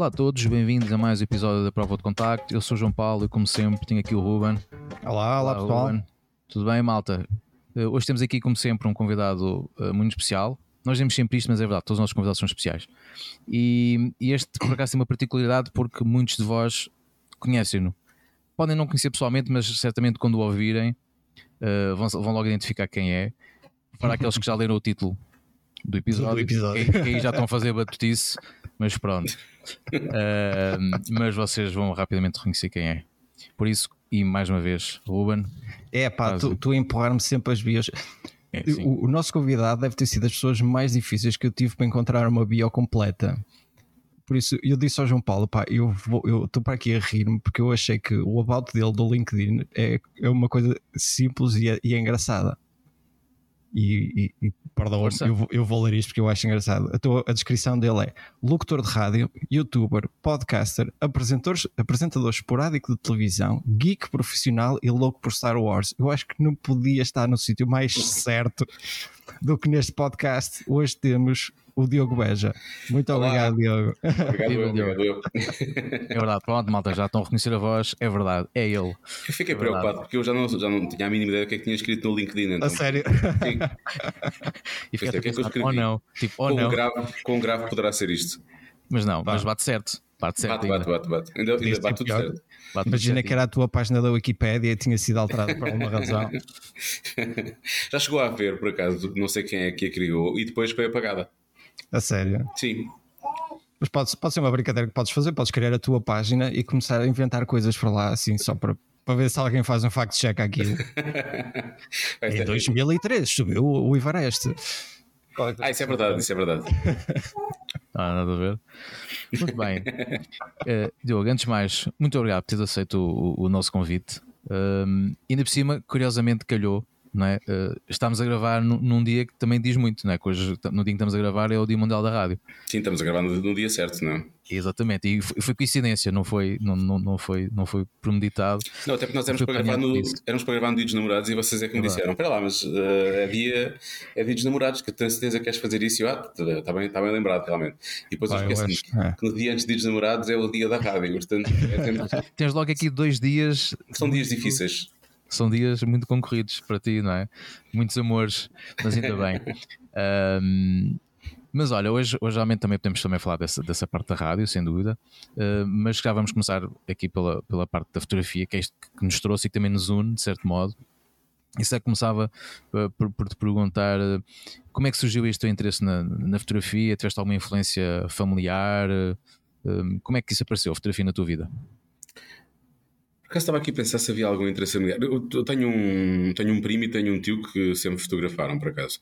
Olá a todos, bem-vindos a mais um episódio da Prova de Contacto. Eu sou o João Paulo e, como sempre, tenho aqui o Ruben. Olá, olá, pessoal. Ruben. Tudo bem, malta? Uh, hoje temos aqui, como sempre, um convidado uh, muito especial. Nós dizemos sempre isto, mas é verdade, todos os nossos convidados são especiais. E, e este, por acaso, tem uma particularidade porque muitos de vós conhecem-no. Podem não conhecer pessoalmente, mas certamente quando o ouvirem uh, vão, vão logo identificar quem é. Para aqueles que já leram o título do episódio, do episódio. Que, que aí já estão a fazer batutice, mas pronto. Uh, mas vocês vão rapidamente reconhecer quem é. Por isso, e mais uma vez, Ruben. É pá, tu, tu empurrar-me sempre as bias. É, o, o, nosso convidado deve ter sido das pessoas mais difíceis que eu tive para encontrar uma bio completa. Por isso, eu disse ao João Paulo, pá, eu estou para aqui a rir-me porque eu achei que o about dele do LinkedIn é, é uma coisa simples e é, e é engraçada e, e, e perdão, eu, vou, eu vou ler isto porque eu acho engraçado. A, tua, a descrição dele é locutor de rádio, youtuber, podcaster, apresentador, apresentador esporádico de televisão, geek profissional e louco por Star Wars. Eu acho que não podia estar no sítio mais certo do que neste podcast. Hoje temos o Diogo Beja. Muito Olá. obrigado, Diogo. Obrigado, eu, obrigado eu. É verdade, pronto, malta, já estão a reconhecer a voz, é verdade, é ele. Eu fiquei é preocupado porque eu já não, já não tinha a mínima ideia do que é que tinha escrito no LinkedIn. Então. A sério? Sim. e fiquei a pensar, oh não, tipo, oh não. Grave, quão grave poderá ser isto? Mas não, mas bate certo. Bate certo. Bate, bate, bate, bate. Ainda, ainda bate tudo certo. Bate Imagina que era a tua página da Wikipedia e tinha sido alterada por alguma razão. Já chegou a ver, por acaso, não sei quem é que a criou e depois foi apagada. A sério? Sim. Mas pode, pode ser uma brincadeira que podes fazer, podes criar a tua página e começar a inventar coisas para lá, assim, só para, para ver se alguém faz um fact-check aquilo. em 2003 subiu o Ivareste. É ah, isso é verdade, isso é verdade. Ah, nada a ver. Muito bem. Uh, Diogo, antes de mais, muito obrigado por teres aceito o, o, nosso convite. Um, ainda por cima, curiosamente, calhou não é? Uh, estamos a gravar num, num, dia que também diz muito, não é? Que hoje, no dia que estamos a gravar é o Dia Mundial da Rádio. Sim, estamos a gravar no, no dia certo, não é? Exatamente, e foi, foi, coincidência, não foi, não, não, não, foi, não foi premeditado. Não, até porque nós éramos para, gravar no, éramos para gravar no dia dos namorados e vocês é que me disseram: Espera lá, mas uh, é, dia, é dia dos namorados, que tenho certeza que queres fazer isso. E eu, ah, está bem, está bem lembrado, realmente. E depois Vai, eu esqueci é. que no dia antes do dia dos namorados é o dia da rádio, portanto. É, Tens logo aqui dois dias. São dias difíceis são dias muito concorridos para ti, não é? Muitos amores, mas ainda bem. Um, mas olha, hoje, hoje realmente também podemos também falar dessa, dessa parte da rádio, sem dúvida, uh, mas já vamos começar aqui pela, pela parte da fotografia, que é isto que nos trouxe e que também nos une, de certo modo. E se começava uh, por, por, te perguntar uh, como é que surgiu este teu interesse na, na fotografia? Tiveste alguma influência familiar? como é que isso apareceu, a fotografia na tua vida? Acaso estava aqui a pensar se havia algum interesse familiar. Eu, eu tenho, um, tenho um primo e tenho um tio que sempre fotografaram, por acaso.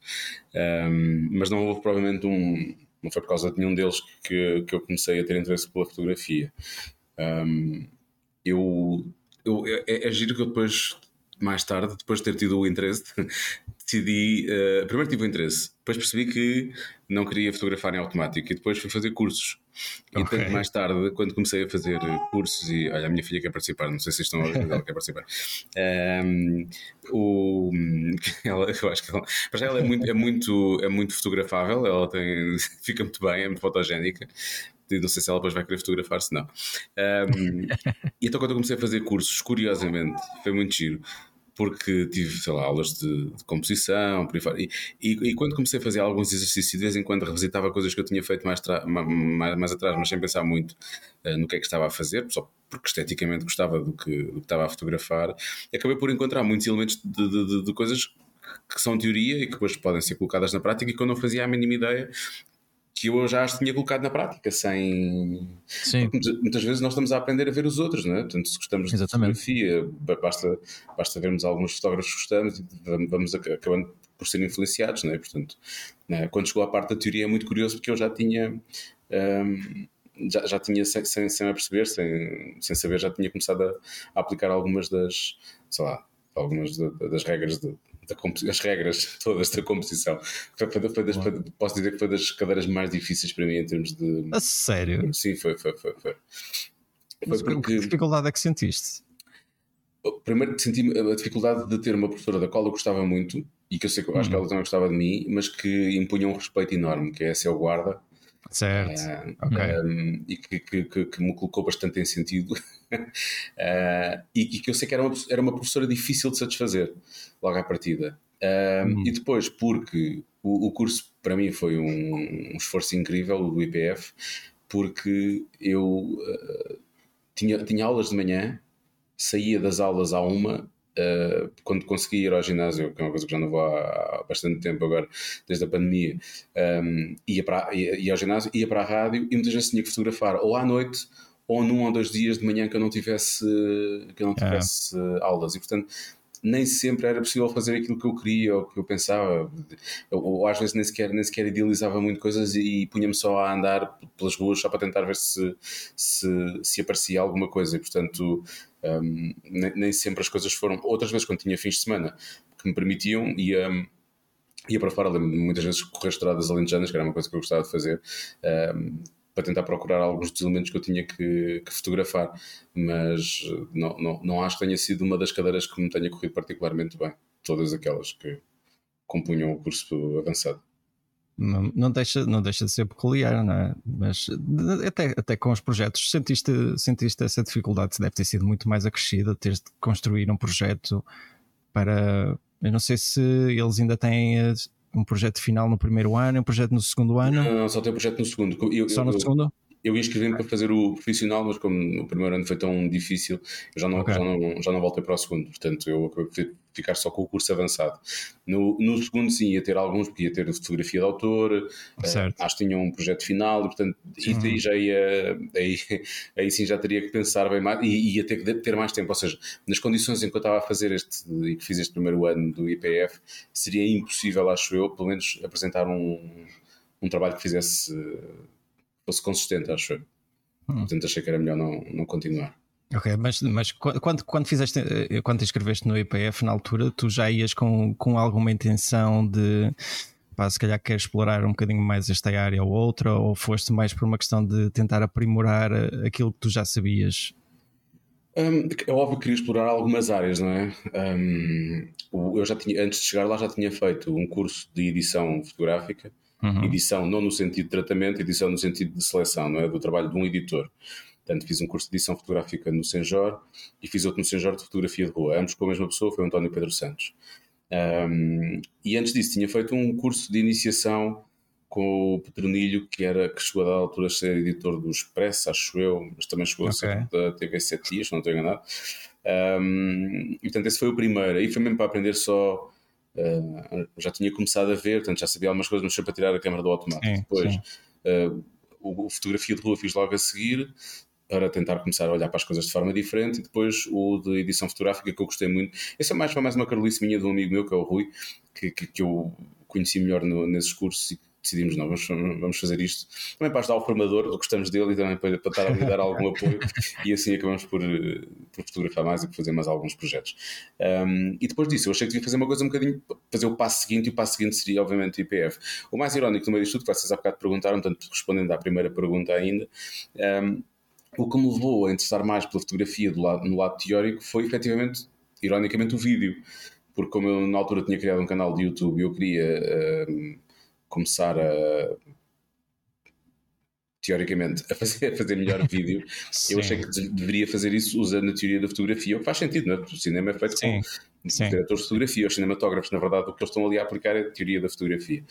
Um, mas não houve provavelmente um. Não foi por causa de nenhum deles que, que eu comecei a ter interesse pela fotografia. Um, eu, eu, é, é giro que eu depois, mais tarde, depois de ter tido o interesse, decidi. Uh, primeiro tive o interesse, depois percebi que não queria fotografar em automático e depois fui fazer cursos. E okay. tanto mais tarde, quando comecei a fazer cursos, e olha, a minha filha quer participar, não sei se estão a ver, ela quer participar. Um, o, ela, eu acho que ela, para já ela é muito, é, muito, é muito fotografável, ela tem, fica muito bem, é muito fotogénica. Não sei se ela depois vai querer fotografar, se não. Um, e então, quando eu comecei a fazer cursos, curiosamente, foi muito giro porque tive, sei lá, aulas de, de composição, por aí. E, e, e, quando comecei a fazer alguns exercícios, de vez em quando revisitava coisas que eu tinha feito mais, mais, mais, atrás, mas sem pensar muito uh, no que é que estava a fazer, só porque esteticamente gostava do que, do que estava a fotografar, acabei por encontrar muitos elementos de, de, de coisas que são teoria e que depois podem ser colocadas na prática e que eu não fazia a mínima ideia que eu já as tinha colocado na prática, sem. Sim. Muitas, vezes nós estamos a aprender a ver os outros, não é? Portanto, se gostamos Exatamente. de fotografia, basta, basta vermos alguns fotógrafos que gostamos e vamos acabando por ser influenciados, não é? Portanto, não é? quando chegou à parte da teoria é muito curioso porque eu já tinha. Um, já, já tinha, sem, sem, sem perceber, sem, sem saber, já tinha começado a, a aplicar algumas das, sei lá, algumas das regras de, as regras todas da composição. Foi, foi, foi das, foi, posso dizer que foi das cadeiras mais difíceis para mim em termos de. A sério? Sim, foi, foi, foi. foi. Mas porque... Que dificuldade é que sentiste? Primeiro senti a dificuldade de ter uma professora da qual eu gostava muito e que eu sei que eu acho que ela também gostava de mim, mas que impunha um respeito enorme, que é ser o guarda. Certo. Uh, ok. Um, e que, que, que, que, me colocou bastante em sentido. uh, e, e, que eu sei que era uma, era uma professora difícil de satisfazer logo à partida. Uh, E depois, porque o, o, curso para mim foi um, um esforço incrível, o do IPF, porque eu tinha, tinha aulas de manhã, saía das aulas à uma, uh, quando consegui ir ao ginásio, que é uma coisa que já não vou há, há bastante tempo agora, desde a pandemia, um, ehm, ia, para, ia, ia ao ginásio, ia para a rádio e muitas vezes tinha que fotografar ou à noite ou num ou dois dias de manhã que eu não tivesse, que eu não tivesse é. aulas. E portanto nem sempre era possível fazer aquilo que eu queria ou que eu pensava. Ou, ou às vezes nem sequer, nem sequer idealizava muito coisas e, e punha-me só a andar pelas ruas só para tentar ver se, se, se aparecia alguma coisa. E portanto, um, nem, nem, sempre as coisas foram. Outras vezes, quando tinha fins de semana que me permitiam, ia. Ia para fora, lembro-me muitas vezes correr estradas alentejanas, que era uma coisa que eu gostava de fazer. Um, para tentar procurar alguns dos elementos que eu tinha que, que fotografar, mas não, não, não acho que tenha sido uma das cadeiras que me tenha corrido particularmente bem, todas aquelas que compunham o curso avançado. Não, não, deixa, não deixa de ser peculiar, não é? Mas até, até com os projetos, sentiste, sentiste essa dificuldade? Deve ter sido muito mais acrescida, teres de construir um projeto para. Eu não sei se eles ainda têm um projeto final no primeiro ano, um projeto no segundo ano? Não, não só tem um projeto no segundo. Eu, só no eu, segundo? Eu inscrevi-me para fazer o profissional, mas como o primeiro ano foi tão difícil, eu já não, okay. já não, já não voltei para o segundo. Portanto, eu acabei por ficar só com o curso avançado. No, no segundo, sim, ia ter alguns, porque ia ter fotografia de autor, uh, acho que tinha um projeto final, e, portanto, e daí já ia, aí, aí sim já teria que pensar bem mais, e ia ter que ter mais tempo. Ou seja, nas condições em que eu estava a fazer este, e que fiz este primeiro ano do IPF, seria impossível, acho eu, pelo menos apresentar um, um trabalho que fizesse fosse consistente, acho eu. Hum. Portanto, achei que era melhor não, não continuar. Ok, mas, mas quando, quando fizeste, eh, quando te inscreveste no IPF na altura, tu já ias com, com alguma intenção de pá, se calhar queres explorar um bocadinho mais esta área ou outra, ou foste mais por uma questão de tentar aprimorar eh, aquilo que tu já sabias? Um, é óbvio que queria explorar algumas áreas, não é? Um, eu já tinha, antes de chegar lá, já tinha feito um curso de edição fotográfica Uhum. Edição não no sentido de tratamento, edição no sentido de seleção, não é? Do trabalho de um editor. Portanto, fiz um curso de edição fotográfica no Senjor e fiz outro no Senjor de fotografia de rua. Ambos com a mesma pessoa, foi o António Pedro Santos. Um, e antes disso tinha feito um curso de iniciação com o Petronilho, que, era, que chegou a dar altura a ser editor do Expresso, acho eu, mas também chegou okay. a ser da TV 7 dias, não estou enganado. Um, e portanto, esse foi o primeiro. Aí foi mesmo para aprender só Uh, já tinha começado a ver, portanto já sabia algumas coisas, mas sempre para tirar a câmera do automático. Sim, Depois, sim. Uh, o, o, fotografia de rua fiz logo a seguir para tentar começar a olhar para as coisas de forma diferente e depois o de edição fotográfica que eu gostei muito. Esse é mais, foi mais uma carolice minha de um amigo meu que é o Rui, que, que, que eu conheci melhor no, nesses cursos e decidimos, não, vamos, vamos fazer isto. Também para ajudar o formador, gostamos dele e também para, para estar a lhe dar algum apoio e assim acabamos por, por fotografar mais e por fazer mais alguns projetos. Um, e depois disso, eu achei que devia fazer uma coisa um bocadinho, fazer o passo seguinte e o passo seguinte seria obviamente o IPF. O mais irónico no meio disto tudo, que vocês há bocado perguntaram, portanto respondendo à primeira pergunta ainda, um, o que me levou a interessar mais pela fotografia do lado, no lado teórico foi efetivamente, ironicamente, o vídeo. Porque como eu na altura tinha criado um canal de YouTube eu queria... Um, começar a teoricamente a fazer, a fazer melhor vídeo, eu achei que deveria fazer isso usando a teoria da fotografia, o que faz sentido, não é? O cinema é feito Sim. com Sim. diretores de fotografia, os cinematógrafos, na verdade, o que eles estão ali a aplicar é a teoria da fotografia.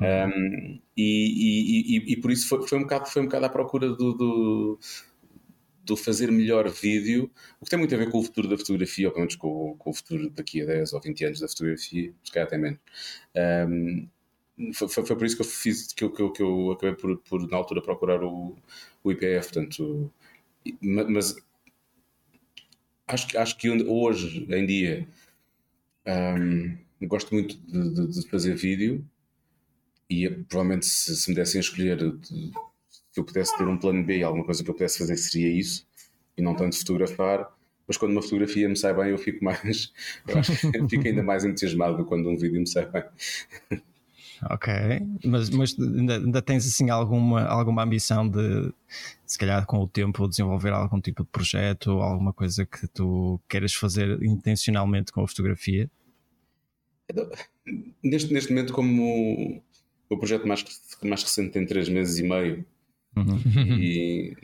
Uhum. Um, e, e, e, e, por isso foi, foi, um bocado, foi um bocado à procura do, do, do, fazer melhor vídeo, o que tem muito a ver com o futuro da fotografia, ou pelo menos com, com o futuro daqui a 10 ou 20 anos da fotografia, se calhar até menos. Um, foi, foi, por isso que eu fiz que eu, que eu, que eu acabei por, por, na altura procurar o, o IPF portanto mas acho, acho que hoje em dia um, gosto muito de, de, de, fazer vídeo e provavelmente se, se me dessem a escolher se eu pudesse ter um plano B alguma coisa que eu pudesse fazer seria isso e não tanto fotografar mas quando uma fotografia me sai bem eu fico mais eu acho que fico ainda mais entusiasmado quando um vídeo me sai bem Ok, mas, mas ainda, ainda, tens assim alguma, alguma ambição de, se calhar com o tempo, desenvolver algum tipo de projeto ou alguma coisa que tu queiras fazer intencionalmente com a fotografia? Neste, neste momento, como o projeto mais, mais recente tem 3 meses e meio uhum. e,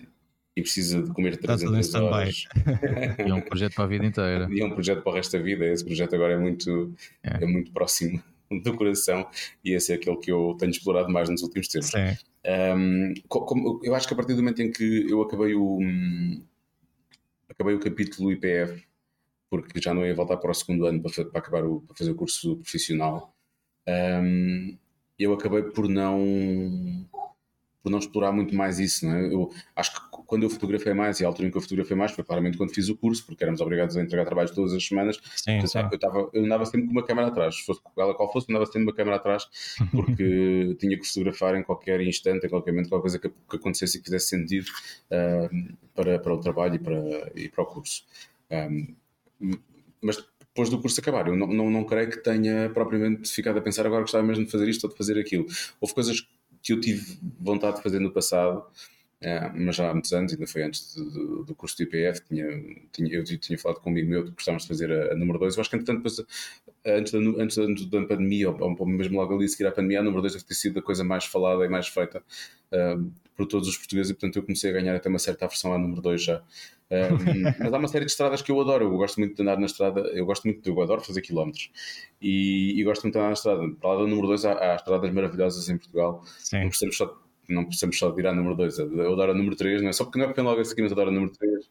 e, precisa de comer 300 horas. e é um projeto para a vida inteira. E é um projeto para o resto da vida. Esse projeto agora é muito, é. é muito próximo do coração e esse é aquele que eu tenho explorado mais nos últimos tempos. Um, como, eu acho que a partir do momento em que eu acabei o acabei o capítulo IPF porque já não ia voltar para o segundo ano para, para acabar o, para fazer o curso profissional um, eu acabei por não por não explorar muito mais isso, é? Eu acho que quando eu fotografei mais, e a altura em que eu fotografei mais foi claramente quando fiz o curso, porque éramos obrigados a entregar trabalhos todas as semanas. Sim, eu, sim. Eu, tava, eu andava sempre com uma câmera atrás, fosse ela qual fosse, andava sempre com uma câmera atrás, porque tinha que fotografar em qualquer instante, em qualquer momento, qualquer coisa que, que acontecesse e que fizesse sentido uh, para, para o trabalho e para, e para o curso. Um, mas depois do curso acabar, eu não, não, não creio que tenha propriamente ficado a pensar agora gostava mesmo de fazer isto ou de fazer aquilo. Houve coisas que eu tive vontade de fazer no passado, é, mas já há muitos anos, ainda foi antes de, de, do curso do IPF, tinha, tinha, eu tinha falado comigo meu que gostávamos de fazer a, a número 2. Eu acho que, entretanto, depois, antes, da, antes, antes da pandemia, ou, ou, mesmo logo ali a seguir à pandemia, a número 2 deve ter sido a coisa mais falada e mais feita uh, por todos os portugueses, e portanto eu comecei a ganhar até uma certa aversão à número 2 já. mas há uma série de estradas que eu adoro. Eu gosto muito de andar na estrada. Eu gosto muito, eu adoro fazer quilómetros e, e gosto muito de andar na estrada. Para lá da número 2 há, há, estradas maravilhosas em Portugal. Sim. Não precisamos só, não precisamos só de ir à número 2. Eu adoro a número 3, não é só porque não é porque logo esse aqui, mas adoro a número 3.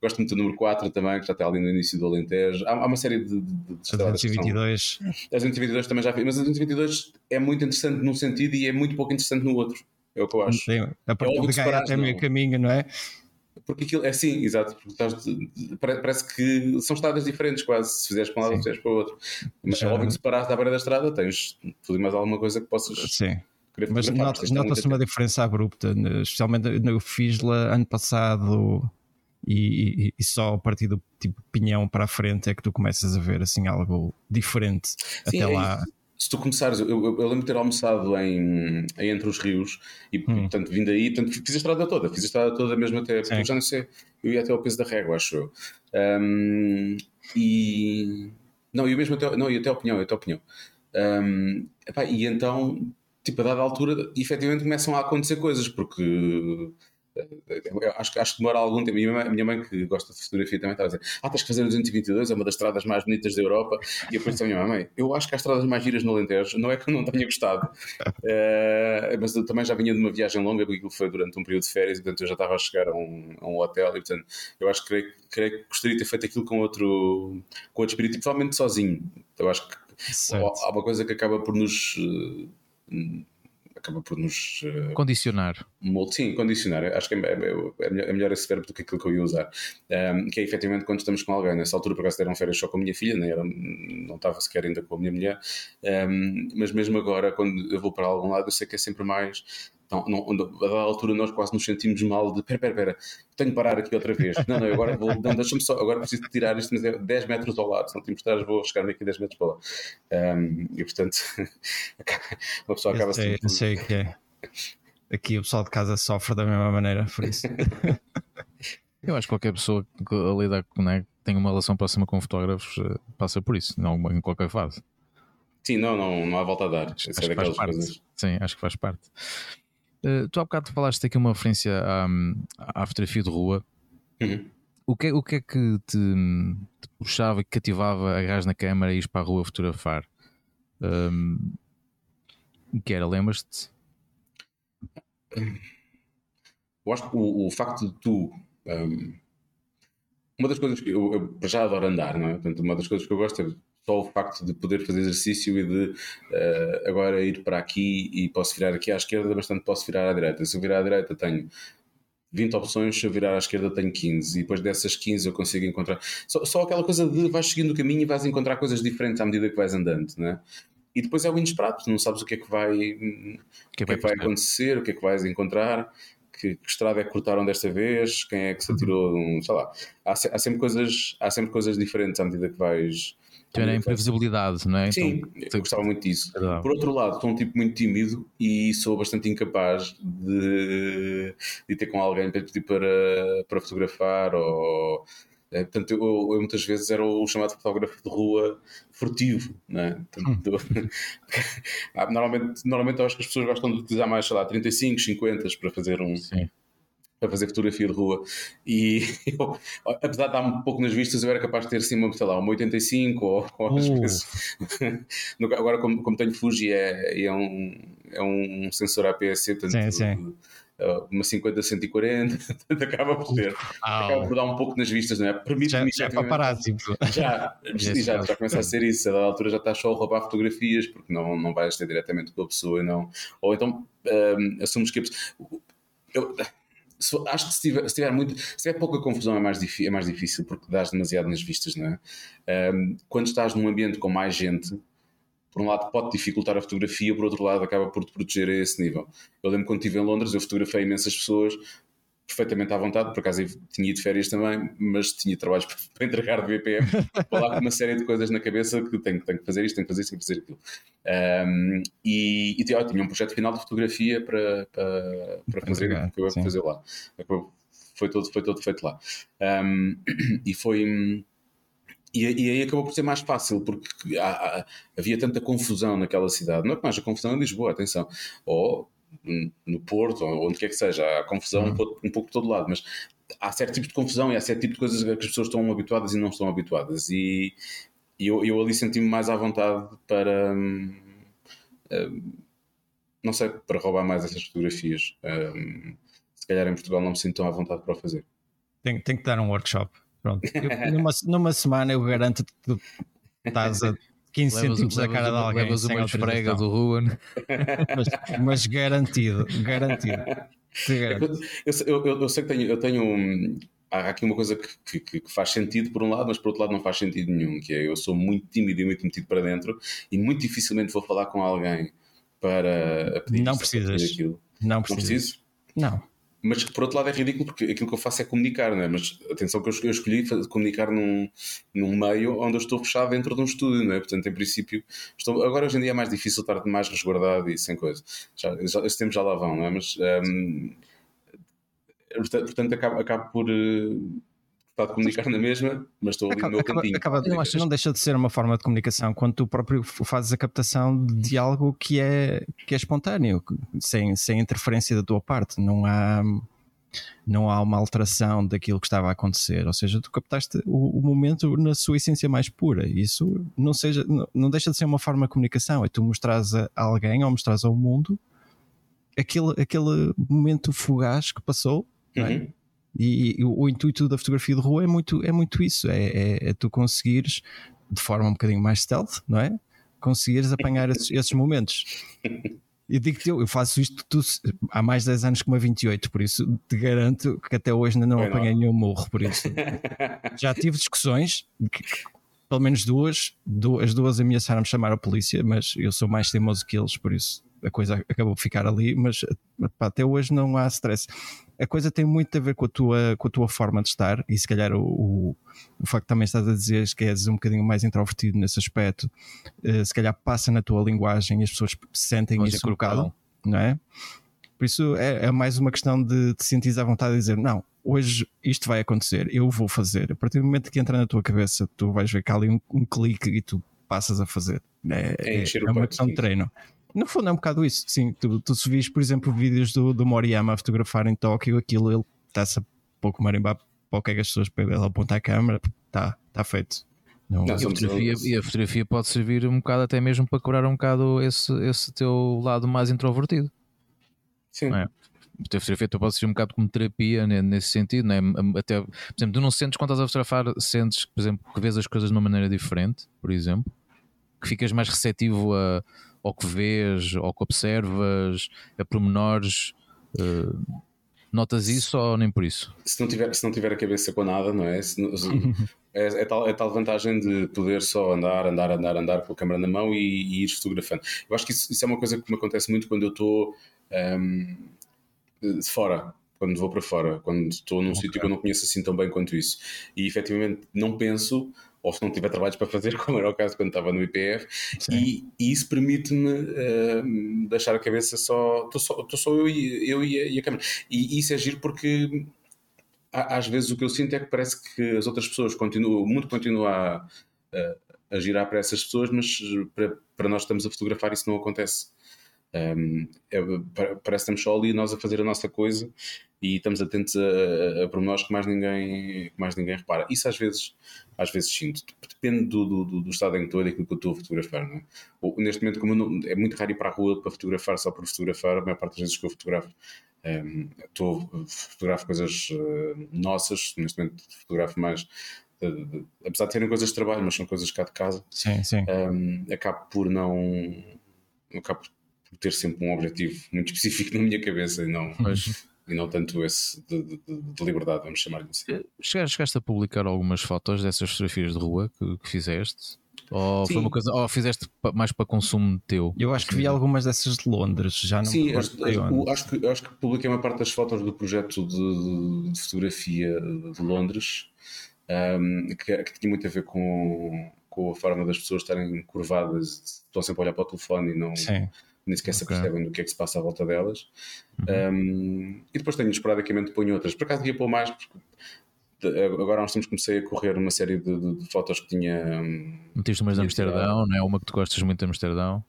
Gosto muito do número 4 também, que já está ali no início do Alentejo. Há, há uma série de, de, de estradas. 222. As 222 também já fiz, mas a 222 é muito interessante num sentido e é muito pouco interessante no outro. É o que eu acho. Sim, a partir é de até meio caminho, não é? Porque aquilo é assim, exato, porque estás, parece que são estradas diferentes quase, se fizeres para um lado ou fizeres para o outro. Mas é óbvio que se parares à beira da estrada tens tudo e mais alguma coisa que possas. Sim. Mas nota-se nota uma diferença abrupta, né? especialmente eu fiz lá ano passado e, e, e, só a partir do tipo pinhão para a frente é que tu começas a ver assim algo diferente. Sim, Até é lá. Se tu começares, eu, eu, eu lembro de ter almoçado em, em, Entre os Rios e, hum. portanto, vindo aí, portanto, fiz a estrada toda, fiz a estrada toda mesmo até, porque eu já não sei, eu ia até ao peso da régua, acho eu. Um, e. Não, eu mesmo até, não, ia até ao Pinhão, até ao Pinhão. Um, epá, e então, tipo, a dada altura, efetivamente começam a acontecer coisas, porque acho, acho que demora algum tempo. E a minha mãe, que gosta de fotografia, também estava a dizer: Ah, tens que fazer o 222, é uma das estradas mais bonitas da Europa. E eu pensei: Minha mãe, eu acho que há estradas mais giras no Alentejo. Não é que eu não tenha gostado, uh, mas eu também já vinha de uma viagem longa, porque aquilo foi durante um período de férias, e portanto eu já estava a chegar a um, a um hotel. E portanto eu acho que creio, creio que gostaria de ter feito aquilo com outro, com outro espírito, e provavelmente sozinho. Eu acho que certo. há uma coisa que acaba por nos. Acaba por nos uh, condicionar. Sim, condicionar. Acho que é, é, é, melhor esse verbo do que aquilo que eu ia usar. Um, que é efetivamente quando estamos com alguém. Nessa altura, por acaso, deram férias só com a minha filha, nem era, não estava sequer ainda com a minha mulher. Um, mas mesmo agora, quando eu vou para algum lado, eu sei que é sempre mais não, não, a dada altura nós quase nos sentimos mal de pera, pera, pera, tenho que parar aqui outra vez. Não, não, agora vou, não, deixa-me só, agora preciso tirar isto, mas é 10 metros ao lado, se não te importares, vou chegar aqui 10 metros para lá. Um, e portanto, uma pessoa acaba sei, eu sei que é. Aqui o pessoal de casa sofre da mesma maneira, por isso. eu acho que qualquer pessoa que lida, né, tem uma relação próxima com fotógrafos eh, passa por isso, não em qualquer fase. Sim, não, não, não há volta a dar. Acho, acho é coisas. Sim, acho que faz parte. Uh, tu há bocado falaste aqui uma referência à, à fotografia de rua. Uhum. O, que, o que é que te, te puxava, que cativava, agarras na câmera e ir para a rua fotografar? Um, que era, lembras-te? Eu acho que o, o facto de tu. Um, uma das coisas que eu, eu já adoro andar, não é? Portanto, uma das coisas que eu gosto é só o facto de poder fazer exercício e de uh, agora ir para aqui e posso virar aqui à esquerda, bastante posso virar à direita. Se eu virar à direita tenho 20 opções, se eu virar à esquerda tenho 15 e depois dessas 15 eu consigo encontrar só, só aquela coisa de vais seguindo o caminho e vais encontrar coisas diferentes à medida que vais andando, né? E depois é o inesperado, não sabes o que é que vai, o que, é que, vai acontecer, o que é que vais encontrar, que, que estrada é que cortaram desta vez, quem é que se atirou, sei lá. Há, há, sempre coisas, há sempre coisas diferentes à medida que vais, era a imprevisibilidade, não é? Sim, então, eu gostava muito disso. É Por outro lado, sou um tipo muito tímido e sou bastante incapaz de, de ter com alguém para pedir para, para fotografar ou É, portanto, eu, eu, muitas vezes era o chamado fotógrafo de rua furtivo. Né? Portanto, hum. normalmente, normalmente eu acho que as pessoas gostam de utilizar mais, sei lá, 35, 50 para fazer um. Sim. Para fazer fotografia de rua, e eu, apesar de estar um pouco nas vistas, eu era capaz de ter assim, uma, sei lá, uma 85 ou, ou às uh. vezes. Agora, como, como tenho Fuji, é, é, um, é um sensor APS-C, portanto, sim, sim uma 50 140, acaba por ter, acaba por dar um pouco nas vistas, não é? Permite-me já, já é paparazzi. Já, já, já, já começa a ser isso, a dada altura já estás só a roubar fotografias, porque não, não vais ter diretamente com a pessoa, não. Ou então um, assumes que eu, acho que se tiver, se tiver, muito, se tiver pouca confusão é mais, é mais difícil porque dás demasiado nas vistas, não é? Um, quando estás num ambiente com mais gente, por um lado pode dificultar a fotografia, por outro lado acaba por te proteger a esse nível. Eu lembro quando estive em Londres, eu fotografei imensas pessoas perfeitamente à vontade, por acaso tinha de férias também, mas tinha trabalhos para entregar de VPM, para lá com uma série de coisas na cabeça que tenho, tenho que fazer isto, tenho que fazer isto, tenho que fazer aquilo. Um, e, e tinha, tinha um projeto final de fotografia para, para, para fazer, que eu ia fazer lá. Foi todo, foi todo feito lá. Um, e foi e, e, aí acabou por ser mais fácil, porque há, há, havia tanta confusão naquela cidade. Não é que mais a confusão em Lisboa, atenção. Ou no Porto, ou onde quer que seja, há confusão uhum. um, pouco, um pouco de todo lado, mas há certo tipo de confusão e há certo tipo de coisas que as pessoas estão habituadas e não estão habituadas. E, eu, eu ali senti-me mais à vontade para. Hum, hum, não sei, para roubar mais essas fotografias. Hum, se calhar em Portugal não me sinto tão à vontade para o fazer. Tem, tem que dar um workshop. Pronto. Eu, numa, numa semana eu garanto que tu estás a 15 centímetros da cara de alguém. Levas uma esfrega do Ruan. mas, mas, garantido, garantido. Eu, eu, eu, eu, sei que tenho, eu tenho um, há aqui uma coisa que, que, que, faz sentido por um lado, mas por outro lado não faz sentido nenhum, que é eu sou muito tímido e muito metido para dentro e muito dificilmente vou falar com alguém para pedir não precisas. aquilo. Não, precisas. não preciso? Não. Mas por outro lado é ridículo porque aquilo que eu faço é comunicar, não é? Mas atenção que eu escolhi comunicar num, num meio onde eu estou fechado dentro de um estúdio, não é? Portanto, em princípio, estou, agora hoje em dia é mais difícil estar mais resguardado e sem coisa. Já, já, esse tempo já lá vão, não é? Mas um, portanto, acabo, acabo por. Uh, de comunicar na mesma, mas estou ali acaba, no meu cantinho. Acaba, eu acho que não deixa de ser uma forma de comunicação quando tu próprio fazes a captação de algo que é, que é espontâneo, sem, sem interferência da tua parte. Não há, não há uma alteração daquilo que estava a acontecer. Ou seja, tu captaste o, o momento na sua essência mais pura. Isso não, seja, não, não deixa de ser uma forma de comunicação. É tu mostras a alguém ou mostras ao mundo aquele, aquele momento fugaz que passou. É? E, e o, o, intuito da fotografia de rua é muito, é muito isso: é, é, é, tu conseguires, de forma um bocadinho mais stealth, não é? Conseguires apanhar esses, esses momentos. Eu digo-te, eu, eu faço isto tu, há mais de 10 anos que uma 28, por isso te garanto que até hoje ainda não é apanhei nenhum morro. Por isso já tive discussões, que, pelo menos duas, duas, as duas ameaçaram-me chamar a polícia, mas eu sou mais teimoso que eles, por isso a coisa acabou por ficar ali. Mas pá, até hoje não há stress a coisa tem muito a ver com a tua, com a tua forma de estar, e se calhar o, o, o facto também estás a dizer que és um bocadinho mais introvertido nesse aspecto, uh, se calhar passa na tua linguagem e as pessoas sentem Pode isso um bocado, não é? Por isso é, é mais uma questão de te sentir à vontade de dizer: não, hoje isto vai acontecer, eu vou fazer. A partir do momento que entra na tua cabeça, tu vais ver que há ali um, um clique e tu passas a fazer. É, é, é uma questão de treino. No fundo é um bocado isso. Sim, tu, tu se vis, por exemplo, vídeos do, do Moriyama a fotografar em Tóquio, aquilo ele está-se a pouco marimbar para o que é que as pessoas pegam, ele aponta a câmera, está tá feito. Não, não, e, a fotografia, e, a fotografia, pode servir um bocado até mesmo para curar um bocado esse, esse teu lado mais introvertido. Sim. É? A fotografia pode ser um bocado como terapia né, nesse sentido, né? até, por exemplo, tu não sentes quando estás a fotografar, sentes, por exemplo, que vês as coisas de uma maneira diferente, por exemplo, que ficas mais receptivo a, ao que vês, ao que observas, a pormenores. Uh, notas isso ou nem por isso? Se não tiver, se não tiver a cabeça com nada, não é? Se, se, é, é, tal, é tal vantagem de poder só andar, andar, andar, andar com a câmera na mão e, e ir fotografando. Eu acho que isso, isso, é uma coisa que me acontece muito quando eu estou um, de fora quando vou para fora, quando estou num okay. sítio que eu não conheço assim tão bem quanto isso. E efetivamente não penso ou se não tiver trabalhos para fazer, como era o caso quando estava no IPF, e, e, isso permite-me uh, deixar a cabeça só. Estou só, só eu, e, eu e, a, e a câmera. E, e isso é giro porque às vezes o que eu sinto é que parece que as outras pessoas continuam, o mundo continua a, a, a girar para essas pessoas, mas para, para nós estamos a fotografar isso não acontece. Um, é, parece que estamos só ali nós a fazer a nossa coisa e estamos atentos a, a, a pormenores que mais ninguém, que mais ninguém repara. Isso às vezes, às vezes sinto. Depende do, do, do estado em que estou e daquilo que eu estou a fotografar. É? Ou, neste momento, como não, é muito raro ir para a rua para fotografar só por fotografar, a maior parte das vezes que eu fotografo um, estou, fotografo coisas uh, nossas, neste momento fotografo mais de, de, apesar de terem coisas de trabalho, mas são coisas cá de casa. Sim, sim. Um, acabo por não. Acabo por ter sempre um objetivo muito específico na minha cabeça e não, mas, e não tanto esse de, de, de liberdade, vamos chamar-lhe assim. Eh, chegaste a publicar algumas fotos dessas fotografias de rua que, que fizeste? Ou, foi uma coisa, ou fizeste mais para consumo teu? Eu acho que vi algumas dessas de Londres, já não Sim, acho, acho, acho, que, acho que publiquei uma parte das fotos do projeto de, de fotografia de Londres, um, que, que, tinha muito a ver com, com a forma das pessoas estarem curvadas, estão sempre a olhar para o telefone e não. Sim nem sequer okay. se apercebem do que é que se passa à volta delas. Uhum. Um, e depois tenho esporadicamente ponho outras. Por acaso ia pôr mais, porque agora há uns tempos comecei a correr uma série de, de, de fotos que tinha. Metiste umas de Amsterdão, não é? Uma que tu gostas muito de Amsterdão.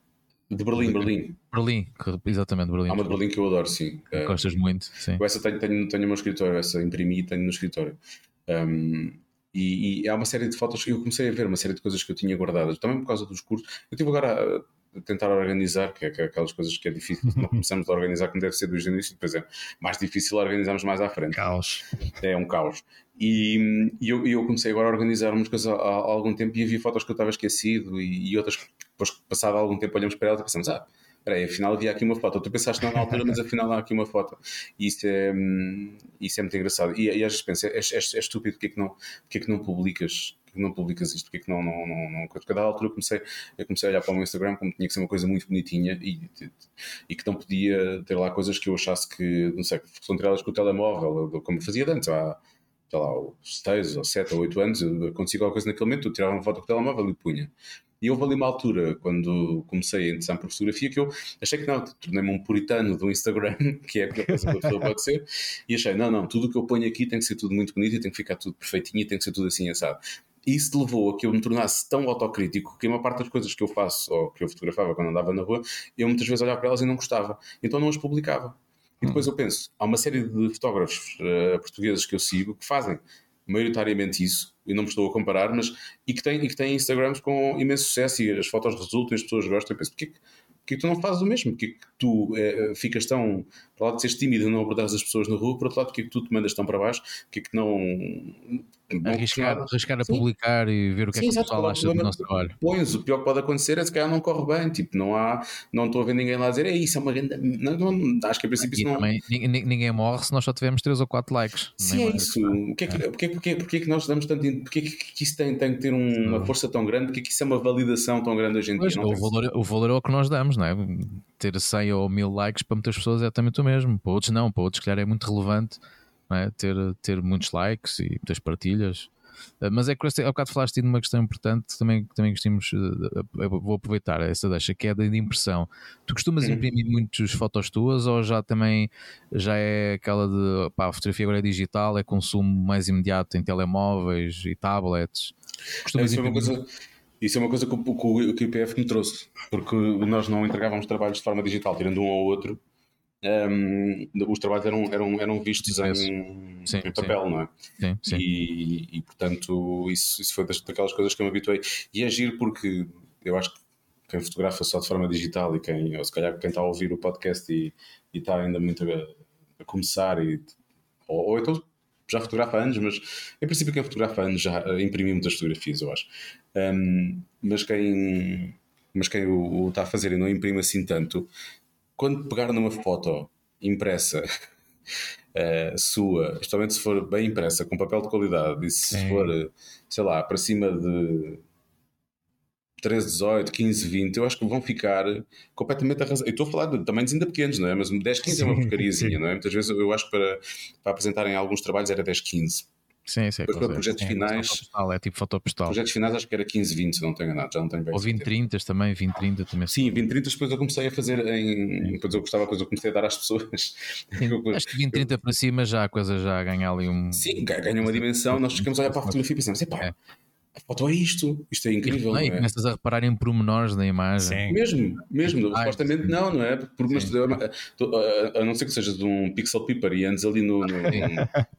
De Berlim, Berlim. Berlim, exatamente, Berlim. Há uma de Berlim que eu adoro, sim. Gostas muito, sim. Essa tenho, tenho, tenho no meu escritório, essa imprimi e tenho no escritório. Um, e, e, há uma série de fotos, eu comecei a ver uma série de coisas que eu tinha guardadas, também por causa dos cursos. Eu tive agora tentar organizar, que é, que é aquelas coisas que é difícil, não começamos a organizar como deve ser desde o início, depois é mais difícil organizarmos mais à frente. Caos. É um caos. E, e eu, eu, comecei agora a organizar umas coisas há, há, algum tempo e havia fotos que eu estava esquecido e, e outras que depois, passado algum tempo, olhamos para elas e pensamos, ah, peraí, afinal havia aqui uma foto. Tu pensaste não na altura, mas afinal há aqui uma foto. E isso é, isso é muito engraçado. E, e às vezes penso, é, é, é estúpido, porque é que não, porque é que não publicas não publicas isto? Porque é que não, não, não, não... Cada altura comecei, eu comecei a olhar para o meu Instagram como tinha que ser uma coisa muito bonitinha e, e que não podia ter lá coisas que eu achasse que, não sei, que são tiradas com o telemóvel, como fazia antes, há, sei lá, 6 ou 7 ou 8 anos, acontecia qualquer coisa naquele momento, eu tirava uma foto com o telemóvel e punha. E houve ali uma altura, quando comecei a interessar por fotografia, que eu achei que não, tornei-me um puritano do Instagram, que é a coisa que a pessoa pode ser, e achei, não, não, tudo o que eu ponho aqui tem que ser tudo muito bonito e tem que ficar tudo perfeitinho e tem que ser tudo assim assado. E isso levou a que eu me tornasse tão autocrítico que uma parte das coisas que eu faço, ou que eu fotografava quando andava na rua, eu muitas vezes olhava para elas e não gostava. Então não as publicava. E depois hum. eu penso, há uma série de fotógrafos uh, portugueses que eu sigo que fazem maioritariamente isso, e não me estou a comparar, mas e que têm, e que têm Instagrams com imenso sucesso e as fotos resultam e as pessoas gostam. Eu penso, porquê, que tu não fazes o mesmo? Porquê que tu é, ficas tão, para lado de seres tímido e não abordares as pessoas na rua, por outro lado, porquê que tu te mandas tão para baixo? Porquê que não arriscar, arriscar a Sim. publicar e ver o que Sim, é que o pessoal acha do nosso trabalho. Pões, o pior que pode acontecer é se calhar não corre bem, tipo, não há, não estou a ver ninguém lá dizer, é isso, é uma grande. Não, não, acho que a princípio isso não. Também, ninguém morre se nós só tivermos 3 ou 4 likes. Sim, é isso. O que é que, porque, porque, porque é que nós damos tanto. Porque é que isso tem, tem que ter uma força tão grande? Porque é que isso é uma validação tão grande hoje em dia? o, valor, o valor é o que nós damos, não é? Ter 100 ou 1000 likes para muitas pessoas é exatamente o mesmo, para outros não, para outros, se calhar, é muito relevante. É? Ter, ter muitos likes e muitas partilhas eh, mas é que há bocado falaste de uma questão importante que também, que também gostamos, eh, vou aproveitar essa deixa, que é da de impressão. Tu costumas uhum. imprimir muitas fotos tuas ou já também já é aquela de pá, a fotografia agora é digital, é consumo mais imediato em telemóveis e tablets? Costumas isso, é uma coisa, isso é uma coisa que o, que o IPF me trouxe, porque nós não entregávamos trabalhos de forma digital, tirando um ou outro um, os trabalhos eram, eram, eram vistos em, sim, em papel, sim. não é? Sim, sim. E, e, portanto, isso, isso foi das, daquelas coisas que eu me habituei. E agir porque eu acho que quem fotografa só de forma digital e quem, ou se calhar quem está a ouvir o podcast e, e está ainda muito a, a começar, e, ou, ou, então já fotografa anos, mas em princípio quem fotografa anos já imprimiu muitas fotografias, eu acho. Um, mas quem, mas quem o, o está a fazer e não imprime assim tanto, quando pegar numa foto impressa uh, sua, especialmente se for bem impressa, com papel de qualidade, e se Sim. for, sei lá, para cima de 13, 18, 15, 20, eu acho que vão ficar completamente arrasados. Eu estou a falar de tamanhos ainda pequenos, não é? Mas 10, 15 Sim. é uma porcariazinha, não é? Muitas vezes eu acho que para, para apresentarem alguns trabalhos era 10, 15. Sim, sim. Depois para projetos finais. Fotopostal, é tipo fotopostal. Projetos finais acho que era 15, 20, se não tenho nada, já não tenho bem. Ou 20, 30 também, 20, 30 também. Sim, 20, 30 depois eu comecei a fazer em. Depois eu gostava, depois eu comecei a dar às pessoas. Sim, acho que 20, 30 para cima já a coisa já ganha ali um. Sim, ganha uma dimensão. Nós ficamos a olhar para a fotografia e pensamos, epá, é a foto é isto, isto é incrível. Não, e é? começas a reparar em pormenores da imagem. Sim. Mesmo, mesmo, ah, supostamente sim. não, não é? Porque, mas, a, a não ser que sejas de um pixel piper e andes ali no, no,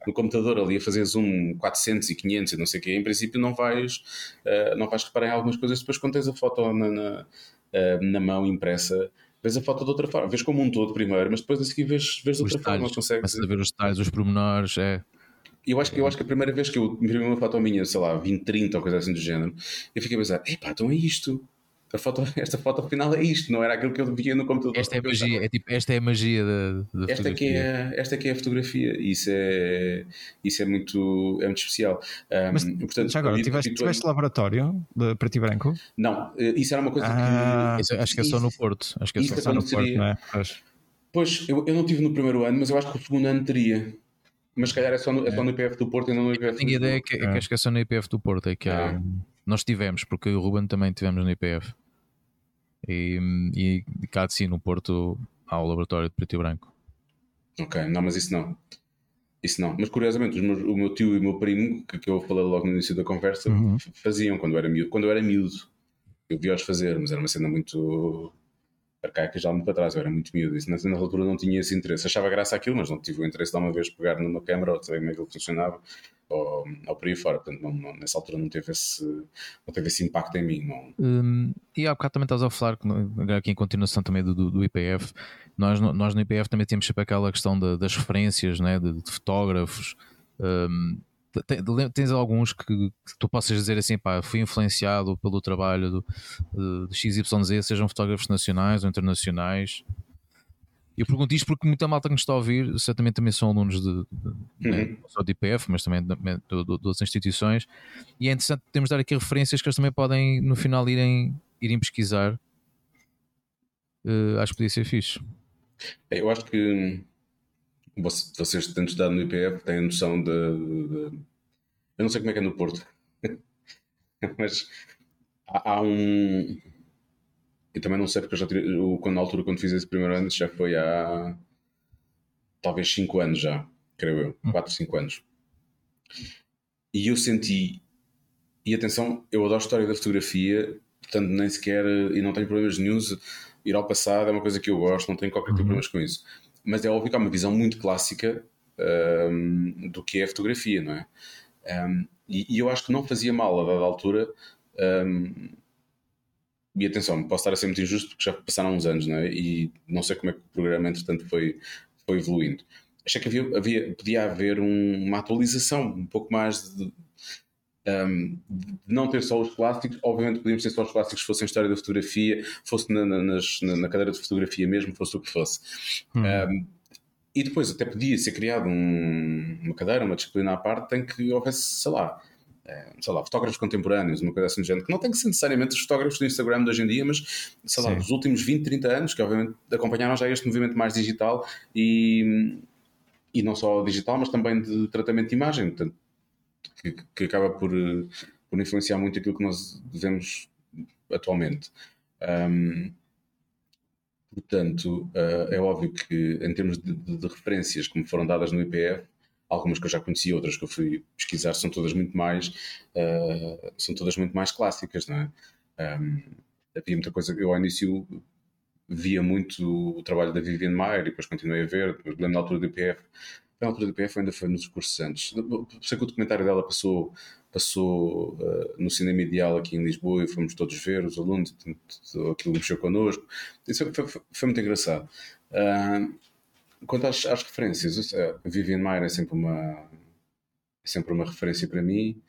no, computador ali a fazer zoom 400 e 500 e não sei o quê, em princípio não vais, uh, não vais reparar em algumas coisas depois quando tens a foto na, na, uh, na mão impressa vês a foto de outra forma, vês como um todo primeiro, mas depois a seguir vês, vês de outra detalhes, forma, consegues. Começas a ver os detalhes, os pormenores, é. Eu acho, que, eu acho que a primeira vez que eu imprimi uma foto minha, sei lá, 20, 30 ou coisa assim do género, eu fiquei a pensar, epá, então é isto. A foto, esta foto final é isto, não era aquilo que eu via no computador. Esta é a magia, é tipo, esta é a magia da, da esta fotografia. Que é, esta que é a fotografia, isso é, isso é, muito, é muito especial. Um, Mas, portanto, já agora, tiveste, tiveste laboratório de preto e branco? Não, eh, isso era uma coisa ah, que. Isso, acho que é só no Porto. Acho que é só, no Porto, não é? Pois, eu, eu não tive no primeiro ano, mas eu acho que o segundo ano teria. Mas se calhar é só no, é só no IPF do Porto e não no IPF Tenho ideia que, é. que acho que é só no IPF do Porto. É que é, nós tivemos, porque o Ruben também tivemos no IPF. E, e cá de si no Porto há o laboratório de preto e branco. Ok, não, mas isso não. Isso não. Mas curiosamente, meus, o meu tio e o meu primo, que, que eu falei logo no início da conversa, uhum. faziam quando eu era miúdo. Quando eu era miúdo, eu vi-os fazer, mas era uma cena muito arcaica já muito para trás, eu era muito miúdo, isso na, altura não tinha esse interesse. Achava graça aquilo, mas não tive o interesse de uma vez pegar numa câmera ou saber como é que ele funcionava ou, ou por aí fora. Portanto, não, não, nessa altura não teve, esse, não teve esse impacto em mim. Não. Hum, e há bocado também estás a falar, aqui em continuação também do, do, do IPF, nós, nós no IPF também temos sempre aquela questão de, das referências né, de, de fotógrafos. Um, Tens alguns que, que, tu possas dizer assim, pá, fui influenciado pelo trabalho do, de, de XYZ, sejam fotógrafos nacionais ou internacionais. Eu pergunto isto porque muita malta que nos está a ouvir, certamente também são alunos de, de né, uhum. né, só de IPF, mas também de, de, de, outras instituições, e é interessante termos de dar aqui referências que eles também podem no final irem, irem pesquisar. Uh, acho que podia ser fixe. Eu acho que vocês tendo estudado no IPF têm a noção de, de, Eu não sei como é que é no Porto, mas há, há, um. Eu também não sei porque eu já tirei. quando, na altura, quando fiz esse primeiro ano, já foi há. talvez 5 anos já, creio eu, 4, hum. 5 anos. E eu senti. E atenção, eu adoro a história da fotografia, portanto, nem sequer. e não tenho problemas nenhums. Ir ao passado é uma coisa que eu gosto, não tenho qualquer tipo de problemas com isso mas é óbvio que há uma visão muito clássica um, do que é fotografia, não é? Um, e, e, eu acho que não fazia mal a dada altura. Um, e atenção, posso estar a ser muito injusto porque já passaram uns anos, não é? E não sei como é que o programa, entretanto, foi, foi evoluindo. Achei que havia, havia podia haver um, uma atualização, um pouco mais de, um, de não ter só os clássicos, obviamente podíamos ter só os clássicos se fossem história da fotografia, fosse na, na, nas, na, cadeira de fotografia mesmo, fosse o que fosse. Hum. Um, e depois até podia ser criado um, uma cadeira, uma disciplina à parte, em que houvesse, sei lá, sei lá, fotógrafos contemporâneos, uma coisa assim de gente, que não tem que ser necessariamente os fotógrafos do Instagram de hoje em dia, mas sei lá, os últimos 20, 30 anos, que obviamente acompanharam já este movimento mais digital e, e não só digital, mas também de tratamento de imagem. Portanto, que, que acaba por, por influenciar muito aquilo que nós vemos atualmente. Um, portanto, uh, é óbvio que em termos de, de, de, referências me foram dadas no IPF, algumas que eu já conheci, outras que eu fui pesquisar, são todas muito mais, uh, são todas muito mais clássicas, não é? Um, havia muita coisa eu ao início via muito o trabalho da Vivian Mayer e depois continuei a ver, lembro na altura do IPF na altura do PF ainda foi nos cursos antes. Sei que o documentário dela passou, passou uh, no Cinema Ideal aqui em Lisboa e fomos todos ver, os alunos, aquilo mexeu connosco. Isso foi, foi, foi muito engraçado. Uh, quanto às, às referências, a Vivian Mayer é sempre uma, é sempre uma referência para mim.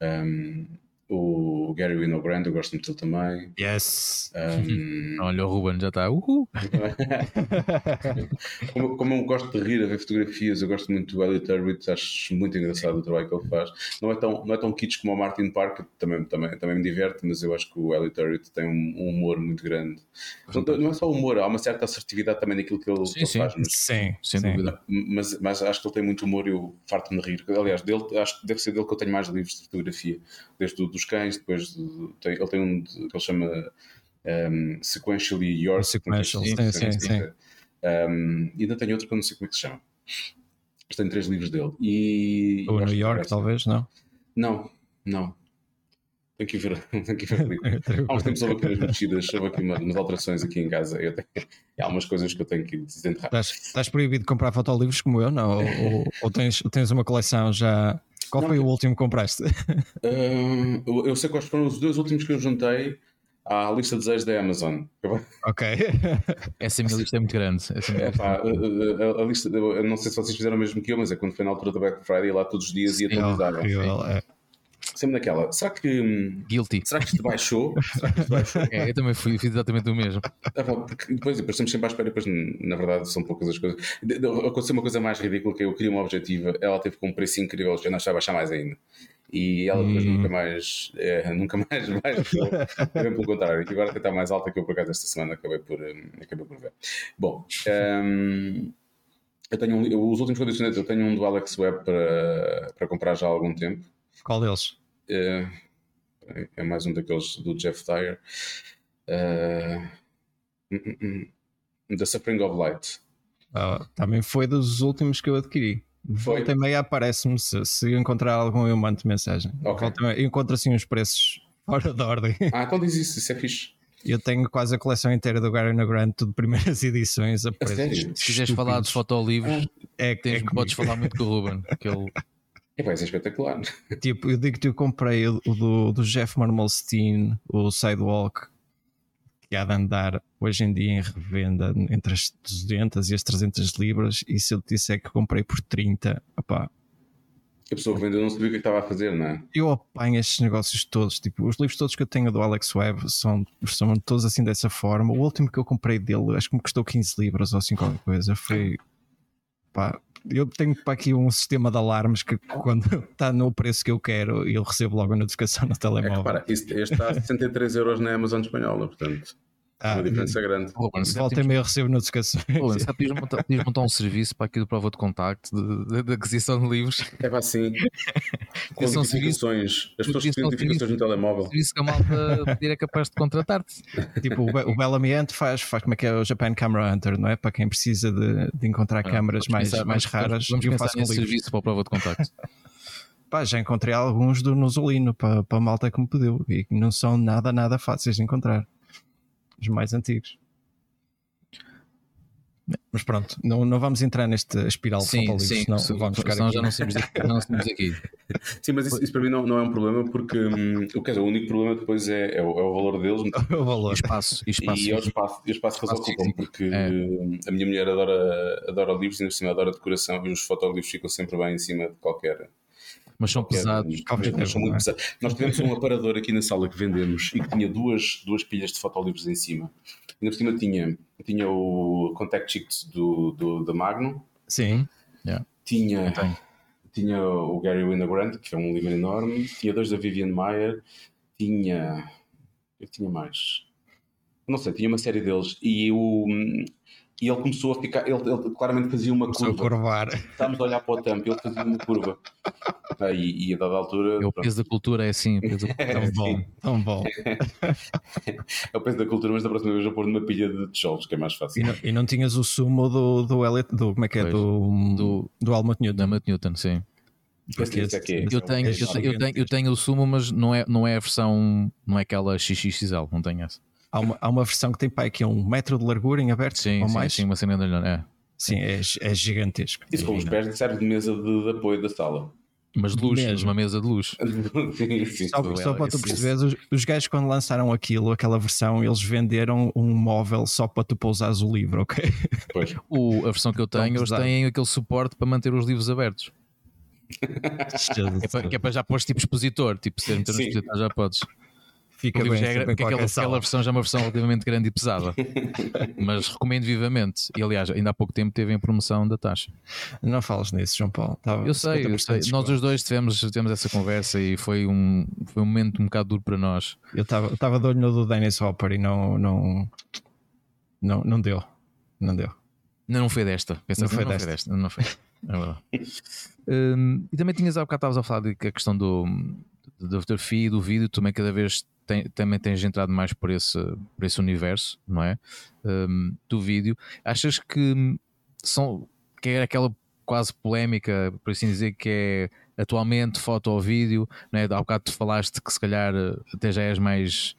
Um, o Gary Winogrand, eu gosto muito dele também. Yes! Um, Olha, o Ruben já está. Uhul. como, como eu gosto de rir a ver fotografias, eu gosto muito do Elliot Hurwitz, acho muito engraçado o trabalho que ele faz. Não é tão, não é tão kitsch como o Martin Parker, também, também, também me diverte, mas eu acho que o Elliot Hurwitz tem um, um humor muito grande. Não, não, é só humor, há uma certa assertividade também naquilo que ele, Sim, que ele sim. faz. Mas, Sim, Sem sim. dúvida. mas, mas acho que ele tem muito humor e eu farto-me de rir. Aliás, dele, acho que deve ser dele que eu tenho mais livros de fotografia, desde o dos cães, depois de- tem- ele tem um que ele chama um, Sequentially Yours. Sequential, Sim, sim, sim, sim, sim. Um, e ainda tem outro que eu não sei como é que se chama. Mas tenho três livros dele. E O eu acho New York, parece- talvez, não? Não, não. Tenho que ver, tenho que ver. Há uns tempos houve aqui umas mexidas, houve aqui uma- umas alterações aqui em casa. Eu tenho, há algumas coisas que eu tenho que desenterrar. Estás, estás proibido de comprar fotolivros como eu, não? Ou, ou- ou tens, tens uma coleção já. Qual Não, foi o último que compraste? Hum, eu, eu sei quais foram os dois últimos que eu juntei à lista de desejos da Amazon. ok. Essa minha lista é muito grande. É, pá, a, a- a lista, eu não sei se vocês fizeram o mesmo que eu, mas é quando foi na altura do Black Friday lá todos os dias e atualizava. Horrível, é. Sempre naquela. Será que, hum, Guilty. será que isto baixou? Será que isto baixou? É, eu também fui, fiz exatamente o mesmo. Ah, porque depois, depois estamos sempre à espera, depois na verdade são poucas as coisas. De- de- Aconteceu uma coisa mais ridícula que eu queria uma objetiva, ela teve com um preço incrível, já não estava a baixar mais ainda. E ela depois Hum. nunca mais é, nunca mais baixou. Bem pelo contrário, e agora que está mais alta que eu por acaso esta semana acabei por, hum, acabei por ver. Bom, hum, eu tenho um, os últimos adicionei, eu tenho um do Alex Web para, para comprar já há algum tempo. Qual deles? É, é mais um daqueles do Jeff Dyer. É, hum, hum, hum. The Suffering of Light. Ah, também foi dos últimos que eu adquiri. Foi? Volta e meia aparece-me se, se eu encontrar algum eu mando mensagem. Ok. Volta meia- eu encontro assim uns preços fora da ordem. Ah, então diz isso, isso é fixe. Eu tenho quase a coleção inteira do Gary Grant, tudo primeiras edições a sério? Se quiseres falar de fotolivros, é, tens, é comigo. podes falar muito com o Ruben. Que ele, É, pá, isso é espetacular. Tipo, eu digo que eu comprei o, do, do Jeff Marmalstein, o Sidewalk, que há de andar hoje em dia em revenda entre as 200 e as 300 libras. E se eu te disser que comprei por 30, opá, A pessoa que vendeu não sabia o que estava a fazer, não é? eu apanho estes negócios todos. Tipo, os livros todos que eu tenho do Alex Webb são, são todos assim dessa forma. O último que eu comprei dele, acho que me custou 15 libras ou assim qualquer coisa. Foi. Pá, eu tenho para aqui um sistema de alarmes que quando está no preço que eu quero, eu recebo logo a notificação no É telemóvel. repara, isto- este está a 63 euros na Amazon espanhola, portanto, Ah, uma diferença grande. Ruben, se Volta e meia recebo notificações. Ruben, calhar podias montar, podias montar um serviço para aqui do prova de contacto de, de- de aquisição de livros. É pá, assim, com um notificações, as pessoas um têm notificações no telemóvel. Serviço que a malta pedir é capaz de contratar-te. tipo, o, Be- o Bellamy Ant faz, faz como é que é o Japan Camera Hunter, não é? Para quem precisa de, de encontrar câmaras Vamos mais, pensar- mais vamos- raras, Vamos eu pensar livros. serviço para a prova de contacto. Pá, já encontrei alguns do Nozolino para, para a malta que me pediu e que não são nada, nada fáceis de encontrar. Os mais antigos. Mas pronto, não, não vamos entrar neste espiral de sim, fotolivros, sim. senão se- vamos ficar senão aqui. já não saímos daqui. Não saímos daqui. Sim, mas isso, isso para mim não, não é um problema porque hum, o, quer dizer, o único problema depois é, é, o, é o valor deles o E valor. espaço. E espaço. e é o espaço, e o espaço que eles ocupam, porque É. hum, a minha mulher adora, adora livros e ainda por cima adora decoração e os fotolivros ficam sempre bem em cima de qualquer. Mas são pesados. mas são muito pesados. Nós tivemos um aparador aqui na sala que vendemos e que tinha duas, duas pilhas de fotolivros em cima. E por cima tinha, tinha o Contact Sheet do, do, da Magnum, Sim, tinha, Tenho. tinha o Gary Winogrand, que é um livro enorme, tinha dois da Vivian Mayer, tinha. Eu tinha mais. Não sei, tinha uma série deles. E, o, e ele começou a ficar. Ele, ele claramente fazia uma começou a curva. curvar. Estávamos a olhar para o tampo e ele fazia uma curva. Ah, e, e a dada altura. É o pronto, peso da cultura, é assim. o peso da cultura. Tão bom, tão bom. é o peso da cultura, mas da próxima vez eu pôr numa pilha de tijolos, que é mais E fácil. não, e não tinhas o sumo do, do Elliot, do, como é que é? Pois. Do, Do- do Helmut Newton. Matt Newton, sim. É que é. Eu tenho, é eu, tenho, eu, tenho, eu tenho o sumo, mas não é, não é a versão, não é aquela XXXL, não tenho essa. Há uma, há uma versão que tem pai que é um metro de largura em aberto Sim, ou sim, mais. sim, uma cena de é. Sim, é, é gigantesco. Isso com os pés serve de mesa de, de apoio da sala. Mas de luz, Mesmo. uma mesa de luz. sim, sim. Só, só para tu perceberes, os, os gajos quando lançaram aquilo, aquela versão, eles venderam um móvel só para tu pousares o livro, ok? Pois. O, a versão que eu tenho, eles têm aquele suporte para manter os livros abertos. é, para, que é para já pôr tipo expositor, tipo ser meter no expositor já podes. Fica bem, já é, porque aquela, aquela, versão já é uma versão relativamente grande e pesada. Mas recomendo vivamente. E aliás, ainda há pouco tempo teve em promoção da taxa. Não falas nisso, João Paulo. eu sei, eu sei. Nós os dois tivemos, tivemos essa conversa e foi um, foi um momento um bocado duro para nós. Eu estava de olho no do Dennis Hopper e não, não, não, não deu. Não deu. Não, não foi desta. Pensa, não, foi, não desta. foi desta. Não foi. É verdade. um, e também tinhas há bocado estavas a falar de que a questão do, da fotografia e do vídeo também cada vez tem, também tens entrado mais por esse, por esse universo, não é? Um, do vídeo. Achas que são que é aquela quase polémica, por assim dizer, que é atualmente foto ou vídeo, não é? Há bocado tu falaste que se calhar até já és mais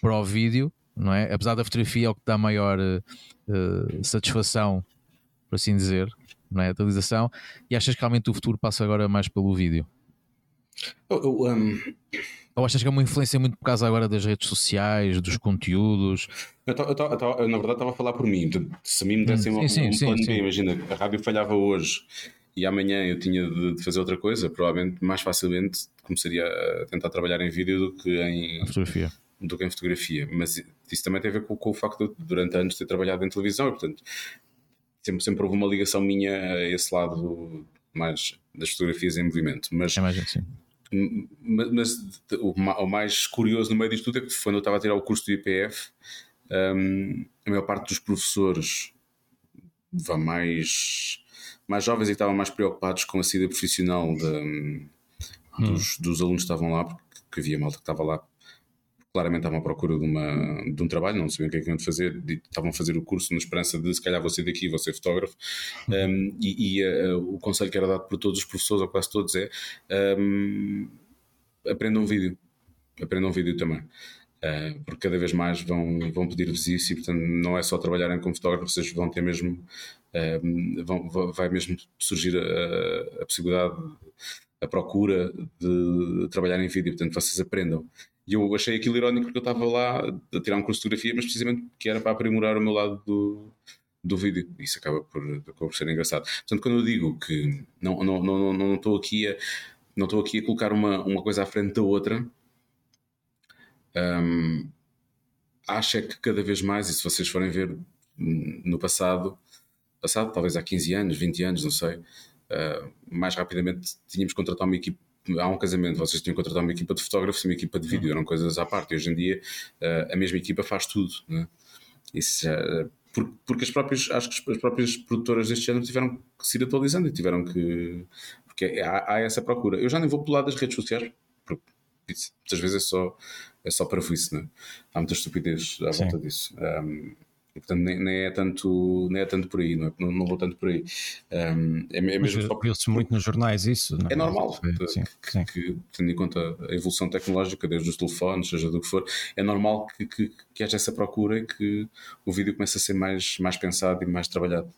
para o vídeo, não é? Apesar da fotografia é o que dá maior uh, satisfação, por assim dizer, não é? A utilização, e achas que realmente o futuro passa agora mais pelo vídeo? Oh, um... Ou achas que é uma influência muito por causa agora das redes sociais, dos conteúdos? Eu, eu, eu, eu na verdade estava a falar por mim. Se a mim me dessem hum, sim, um, sim, um plano B, imagina, a rádio falhava hoje e amanhã eu tinha de, fazer outra coisa, provavelmente mais facilmente começaria a tentar trabalhar em vídeo do que em fotografia. Do que em fotografia. Mas isso também tem a ver com, com o facto de durante anos ter trabalhado em televisão e, portanto, sempre, sempre houve uma ligação minha a esse lado mais das fotografias em movimento. Mas, é mais assim mas, o, mais curioso no meio disto tudo é que quando eu estava a tirar o curso do IPF, um, a maior parte dos professores mais, mais jovens e que estavam mais preocupados com a saída profissional de, hum. dos, dos alunos que estavam lá, porque havia malta que estava lá claramente estavam à procura de, uma, de um trabalho, não sabiam o que é que iam fazer, estavam a fazer o curso na esperança de se calhar sair daqui, ser fotógrafo. Um, e, e uh, o conselho que era dado por todos os professores, ou quase todos, é um, aprendam vídeo. Aprendam vídeo também. Uh, porque cada vez mais vão, vão pedir-vos isso e portanto não é só trabalharem como fotógrafo, vocês vão ter mesmo uh, vão, vai mesmo surgir a, a possibilidade a procura de trabalhar em vídeo, portanto vocês aprendam e eu achei aquilo irónico porque eu estava lá a tirar um curso de fotografia, mas precisamente que era para aprimorar o meu lado do, do vídeo. Isso acaba por, por ser engraçado. Portanto, quando eu digo que não estou não, não, não estou aqui a não estou aqui a colocar uma, uma coisa à frente da outra, um, acho é que cada vez mais, e se vocês forem ver no passado, passado talvez há 15 anos, 20 anos, não sei, uh, mais rapidamente tínhamos que contratar uma equipe há um casamento, vocês tinham que contratar uma equipa de fotógrafos e uma equipa de vídeo, eram coisas à parte. E hoje em dia uh, a mesma equipa faz tudo. Né? Isso, uh, porque, porque as próprias, acho que as próprias produtoras deste género tiveram que se ir atualizando e tiveram que. Porque há, há essa procura. Eu já nem vou pular das redes sociais, porque muitas vezes é só, é só para isso, né? há muita estupidez à Sim. volta disso. Um, e, portanto, nem, nem, é tanto, nem é tanto por aí, não, é? não, não vou tanto por aí. Um, é, é mesmo só viu-se muito nos jornais isso. Não? É, é normal, sim, que, sim. que, tendo em conta a evolução tecnológica, desde os telefones, seja do que for, é normal que, que, que haja essa procura e que o vídeo comece a ser mais, mais pensado e mais trabalhado.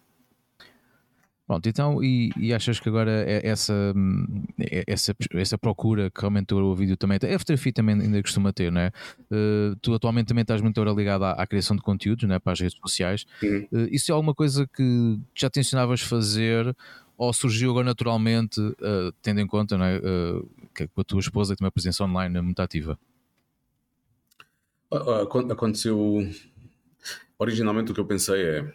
Pronto, então, e, e, achas que agora é essa, é essa, essa procura que realmente o vídeo também tem, a fotografia também ainda costuma ter, não é? Uh, tu atualmente também estás muito ligado à, à, criação de conteúdos, não é? Para as redes sociais. Uhum. Uh, isso é alguma coisa que já tensionavas fazer ou surgiu agora naturalmente, uh, tendo em conta não é? que a tua esposa tem uma presença online muito ativa? Aconteceu. Originalmente o que eu pensei é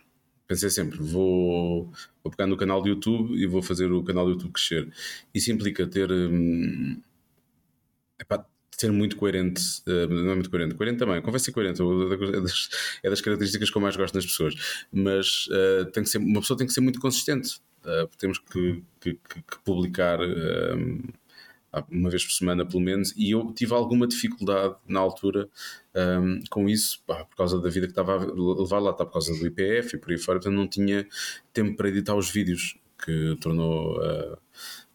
pensei sempre, vou, vou pegar no canal do YouTube e vou fazer o canal do YouTube crescer. Isso implica ter. Hum, epá, ser muito coerente, uh, não é muito coerente, coerente também, convém ser coerente, é das, é das características que eu mais gosto nas pessoas, mas uh, tem que ser, uma pessoa tem que ser muito consistente, uh, temos que, que, que publicar hum, uma vez por semana pelo menos, e eu tive alguma dificuldade na altura um, com isso, pá, por causa da vida que estava a levar lá, por causa do IPF e por aí fora, portanto não tinha tempo para editar os vídeos, que tornou. Uh,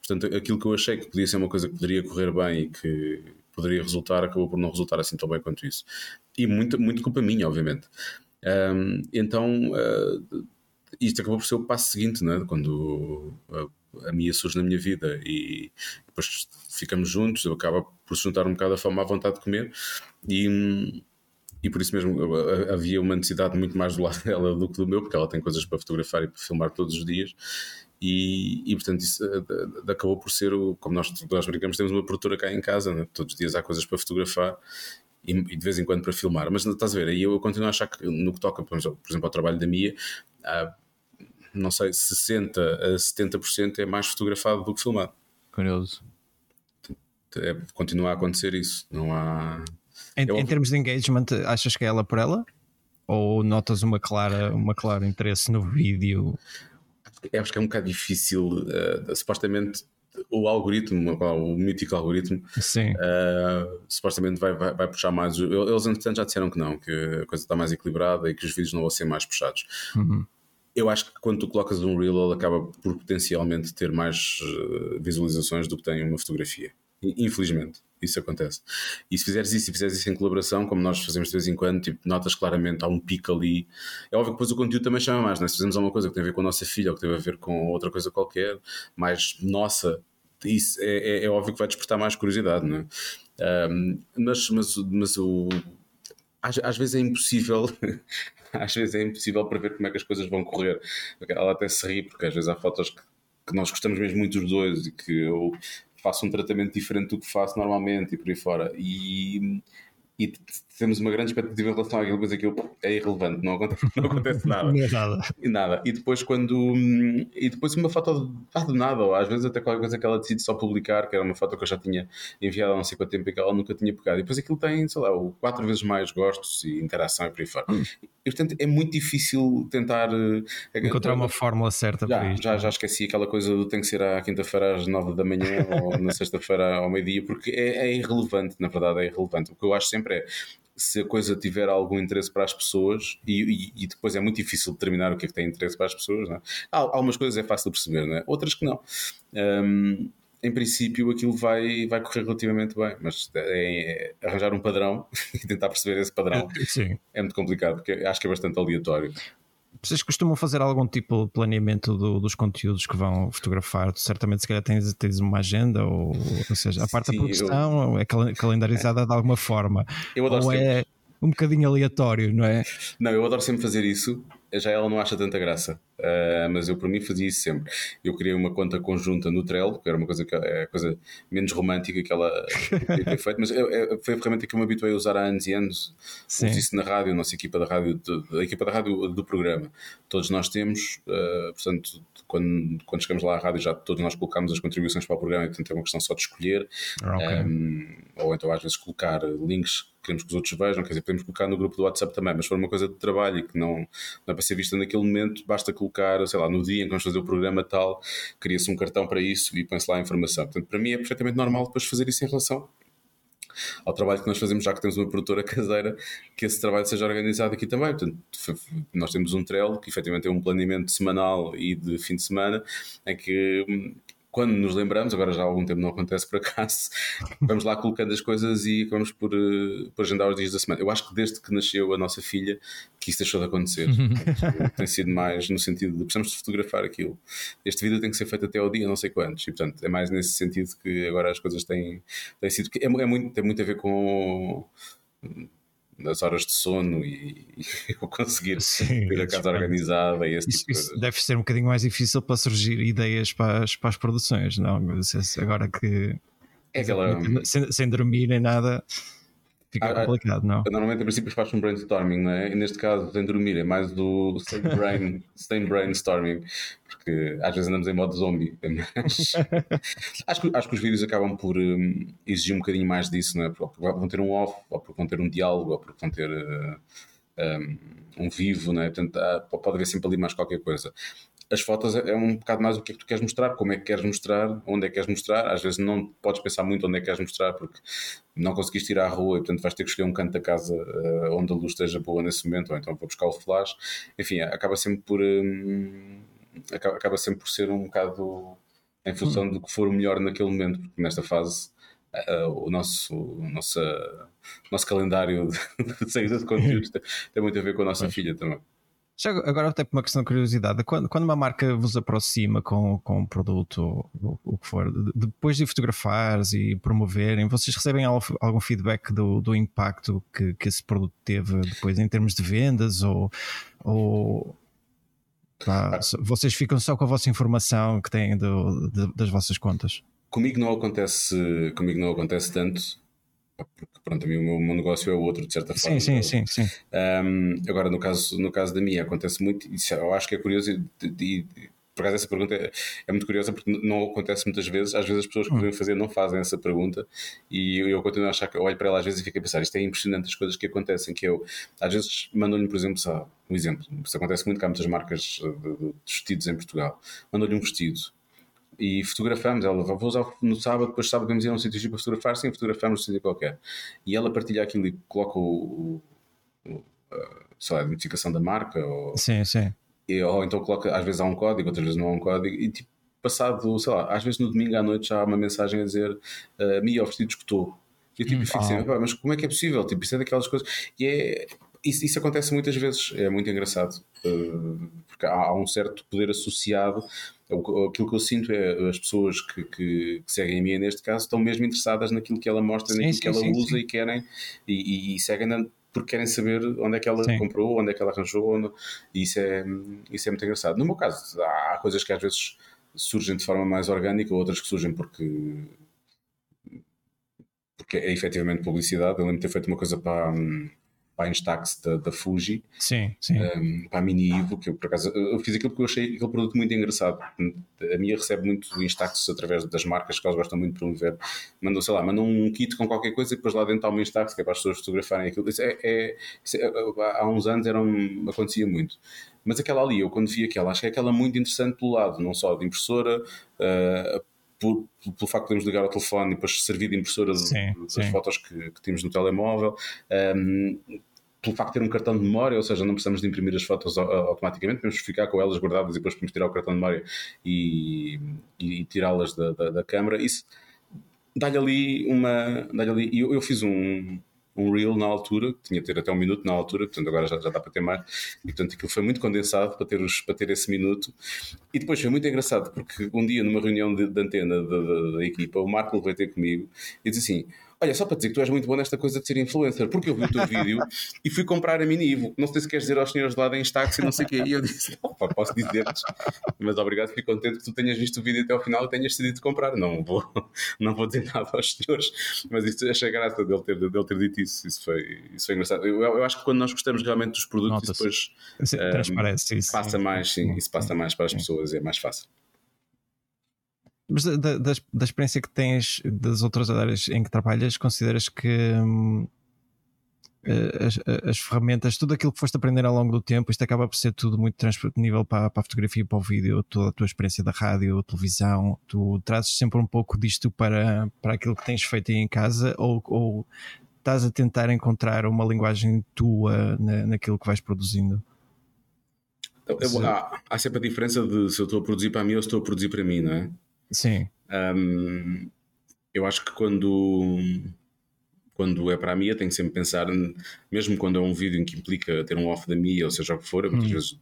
portanto, aquilo que eu achei que podia ser uma coisa que poderia correr bem e que poderia resultar, acabou por não resultar assim tão bem quanto isso. E muito, muito culpa minha, obviamente. Um, então, uh, isto acabou por ser o passo seguinte, não é? quando uh, a Mia surge na minha vida e depois ficamos juntos, acaba por se juntar um bocado a fome à vontade de comer e, e por isso mesmo havia uma necessidade muito mais do lado dela do que do meu, porque ela tem coisas para fotografar e para filmar todos os dias E, e portanto, isso uh, acabou por ser, o, como nós, nós brincamos, temos uma produtora cá em casa, né? todos os dias há coisas para fotografar e, e, de vez em quando para filmar. Mas estás a ver, aí eu continuo a achar que no que toca, por exemplo, ao trabalho da Mia, uh, não sei, 60% a 70% é mais fotografado do que filmado. Curioso. É, continua a acontecer isso. Não há. Em, em termos de engagement, achas que é ela por ela? Ou notas uma clara, uma clara interesse no vídeo? Eu acho que é um bocado difícil. Uh, supostamente o algoritmo, o mítico algoritmo, uh, supostamente vai, vai, vai, puxar mais. Eles, entretanto, já disseram que não, que a coisa está mais equilibrada e que os vídeos não vão ser mais puxados. Uhum. Eu acho que quando tu colocas um reel, ele acaba por potencialmente ter mais uh, visualizações do que tem uma fotografia. Infelizmente, isso acontece. E se fizeres isso, se fizeres isso em colaboração, como nós fazemos de vez em quando, tipo, notas claramente, há um pico ali. É óbvio que depois o conteúdo também chama mais, né? se fazemos alguma coisa que tem a ver com a nossa filha ou que tem a ver com outra coisa qualquer, mais nossa, isso é, é, é óbvio que vai despertar mais curiosidade, não é? Um, mas, mas, mas o, às, às vezes é impossível às vezes é impossível prever como é que as coisas vão correr. Ela até se ri, porque às vezes há fotos que, que nós gostamos mesmo muito dos dois e que eu faço um tratamento diferente do que faço normalmente e por aí fora. E, e temos uma grande expectativa em relação àquilo, mas aquilo é irrelevante, não acontece, não acontece nada. não é nada. E nada. E depois quando. E depois uma foto de, de nada, ou às vezes até qualquer coisa que ela decide só publicar, que era uma foto que eu já tinha enviado há não sei quanto tempo e que ela nunca tinha pegado. E depois aquilo tem, sei lá, quatro vezes mais gostos e interação e por aí fora. Hum. E portanto é muito difícil tentar. Eh, Encontrar uma fórmula certa já, para isto. Já, já esqueci aquela coisa do tem que ser à quinta-feira às nove da manhã ou na sexta-feira ao meio-dia, porque é, é irrelevante, na verdade é irrelevante. O que eu acho sempre é se a coisa tiver algum interesse para as pessoas e, e, e, depois é muito difícil determinar o que é que tem interesse para as pessoas. Não é? Há, algumas coisas é fácil de perceber, não é? outras que não. Um, em princípio aquilo vai, vai correr relativamente bem, mas é, é arranjar um padrão e tentar perceber esse padrão Sim. é muito complicado, porque acho que é bastante aleatório. Vocês costumam fazer algum tipo de planeamento do, dos conteúdos que vão fotografar? Tu certamente, se calhar, tens, tens uma agenda, ou, ou seja, a parte Sim, da produção eu... é calendarizada de alguma forma. Eu adoro ou é um bocadinho aleatório, não é? Não, eu adoro sempre fazer isso já ela não acha tanta graça. Uh, mas eu, por mim, fazia isso sempre. Eu criei uma conta conjunta no Trello, que era uma coisa, que, é coisa menos romântica que ela tinha ter feito, mas eu, eu, foi a ferramenta que eu me habituei a usar há anos e anos. Sim. Uso isso na rádio, a nossa equipa da rádio, a equipa da rádio do programa. Todos nós temos, uh, portanto, quando, quando chegamos lá à rádio, já todos nós colocamos as contribuições para o programa, e portanto é uma questão só de escolher. Ah, okay. Um, ou então, às vezes, colocar links queremos que os outros vejam, quer dizer, podemos colocar no grupo do WhatsApp também, mas for uma coisa de trabalho e que não, não é para ser vista naquele momento, basta colocar, sei lá, no dia em que vamos fazer o programa tal, cria-se um cartão para isso e põe-se lá a informação. Portanto, para mim é perfeitamente normal depois fazer isso em relação ao trabalho que nós fazemos, já que temos uma produtora caseira, que esse trabalho seja organizado aqui também. Portanto, nós temos um Trello, que efetivamente é um planeamento semanal e de fim de semana, em que hum, quando nos lembramos, agora já há algum tempo não acontece por acaso, vamos lá colocando as coisas e vamos por, uh, por agendar os dias da semana. Eu acho que desde que nasceu a nossa filha, que isso deixou de acontecer. tem sido mais no sentido de precisamos de fotografar aquilo. Este vídeo tem que ser feito até ao dia, não sei quantos, e portanto é mais nesse sentido que agora as coisas têm, têm sido. É, é muito, tem muito a ver com nas horas de sono e, e conseguir Sim, ter a casa organizada e esse isso, tipo de isso deve ser um bocadinho mais difícil para surgir ideias para as, para as produções, não? Agora que é aquela... sem, sem dormir nem nada fica ah, ah, complicado, não? Normalmente, a princípio, faz um brainstorming, não é? E neste caso, sem dormir, é mais do sem, brain, sem brainstorming, porque às vezes andamos em modo zombie. Mas acho, que, acho que os vídeos acabam por um, exigir um bocadinho mais disso, não é? Porque vão ter um off, ou porque vão ter um diálogo, ou porque vão ter. Uh, um, um, vivo, não é? Portanto, pode haver sempre ali mais qualquer coisa as fotos é, é um bocado mais o que é que tu queres mostrar, como é que queres mostrar, onde é que queres mostrar. Às vezes não podes pensar muito onde é que queres mostrar porque não conseguiste ir à rua e portanto vais ter que escolher um canto da casa uh, onde a luz esteja boa nesse momento, ou então vou buscar o flash. Enfim, acaba sempre por um, acaba, acaba, sempre por ser um bocado em função hum. do que for o melhor naquele momento, porque nesta fase uh, o nosso, o nosso, nosso calendário de, saída de conteúdos tem, tem muito a ver com a nossa filha também. Já agora até por uma questão de curiosidade, quando, quando uma marca vos aproxima com, com um produto, o, o que for, depois de fotografares e promoverem, vocês recebem algum feedback do, do impacto que, que esse produto teve depois em termos de vendas ou, ou Pá, vocês ficam só com a vossa informação que têm do, de, das vossas contas. Comigo não acontece, comigo não acontece tanto, porque pronto, a mim o meu, o meu negócio é outro, de certa forma. Sim, sim, sim. sim. Um, agora, no caso, no caso da minha, acontece muito, isso eu acho que é curioso e, e por acaso essa pergunta é, é, muito curiosa porque não acontece muitas vezes. Às vezes as pessoas que podem fazer não fazem essa pergunta e eu, eu continuo a achar que olho para ela às vezes e fico a pensar isto é impressionante as coisas que acontecem que eu às vezes mando-lhe, por exemplo, só, um exemplo, isso acontece muito que há muitas marcas de, de, de vestidos em Portugal, mando-lhe um vestido e fotografamos. Ela vou usar no sábado, depois sábado vamos ir a um sítio para fotografar, sim, fotografamos um sítio qualquer. E ela partilha aquilo e coloca o, o, o sei lá, a identificação da marca. Ou, sim, sim. E, ou então coloca, às vezes há um código, outras vezes não há um código, e tipo, passado, sei lá, às vezes no domingo à noite já há uma mensagem a dizer uh, Mia, o vestido escutou. E eu tipo, hum, fico assim, mas como é que é possível? Tipo, isso é daquelas coisas. E é, isso, isso acontece muitas vezes, é muito engraçado, uh, porque há, um certo poder associado. Aquilo que eu sinto é as pessoas que, que, que, seguem a minha neste caso estão mesmo interessadas naquilo que ela mostra, sim, naquilo sim, que ela sim, usa e querem e, e, e seguem porque querem saber onde é que ela Sim. comprou, onde é que ela arranjou, onde... e isso é, isso é muito engraçado. No meu caso, há coisas que às vezes surgem de forma mais orgânica, outras que surgem porque porque é efetivamente publicidade. Eu lembro de ter feito uma coisa para, para a Instax da, da Fuji, sim, sim. Um, para a Mini Evo, que eu por acaso eu fiz aquilo porque eu achei aquele produto muito engraçado. A minha recebe muito Instax através das marcas que elas gostam muito de promover. Mandam, sei lá, mandam um kit com qualquer coisa e depois lá dentro há uma Instax que é para as pessoas fotografarem aquilo. Isso é, é, isso é há uns anos era um, acontecia muito. Mas aquela ali, eu quando vi aquela, acho que é aquela muito interessante pelo lado, não só de impressora, uh, por, pelo facto de podermos ligar ao telefone e depois servir de impressora sim, das sim. fotos que, que, temos no telemóvel. Um, pelo facto de ter um cartão de memória, ou seja, não precisamos de imprimir as fotos automaticamente, podemos ficar com elas guardadas e depois podemos tirar o cartão de memória e, e, e tirá-las da, da, da, câmara. Isso dá-lhe ali uma. Dá ali, eu, eu fiz um, um reel na altura, que tinha de ter até um minuto na altura, portanto agora já, já dá para ter mais, e portanto aquilo foi muito condensado para ter, os, para ter esse minuto. E depois foi muito engraçado, porque um dia numa reunião de, de antena da, equipa, o Marco veio ter comigo e disse assim: Olha, só para dizer que tu és muito bom nesta coisa de ser influencer, porque eu vi o teu vídeo e fui comprar a Mini Ivo. Não sei se queres dizer aos senhores de lá da Instax e não sei o quê. E eu disse: Opa, posso dizer-lhes, mas obrigado, fico contente que tu tenhas visto o vídeo até ao final e tenhas decidido comprar. Não vou, não vou dizer nada aos senhores, mas isso achei graça dele ter, dele ter dito isso. Isso foi, isso foi engraçado. Eu, eu acho que quando nós gostamos realmente dos produtos, depois um, isso. passa mais, sim, isso passa mais para as pessoas, é mais fácil. Mas da, da, da, experiência que tens das outras áreas em que trabalhas, consideras que hum, as, as, ferramentas, tudo aquilo que foste aprender ao longo do tempo, isto acaba por ser tudo muito transponível para, para a fotografia e para o vídeo, toda a tua experiência da rádio, televisão, tu trazes sempre um pouco disto para, para aquilo que tens feito aí em casa ou, ou estás a tentar encontrar uma linguagem tua na, naquilo que vais produzindo? Então, há, há sempre a diferença de se eu estou a produzir para mim ou se estou a produzir para mim, não é? Sim. Um, eu acho que quando, quando é para a Mia, tenho que sempre pensar, mesmo quando é um vídeo em que implica ter um off da Mia, ou seja o que for, eu muitas hum. vezes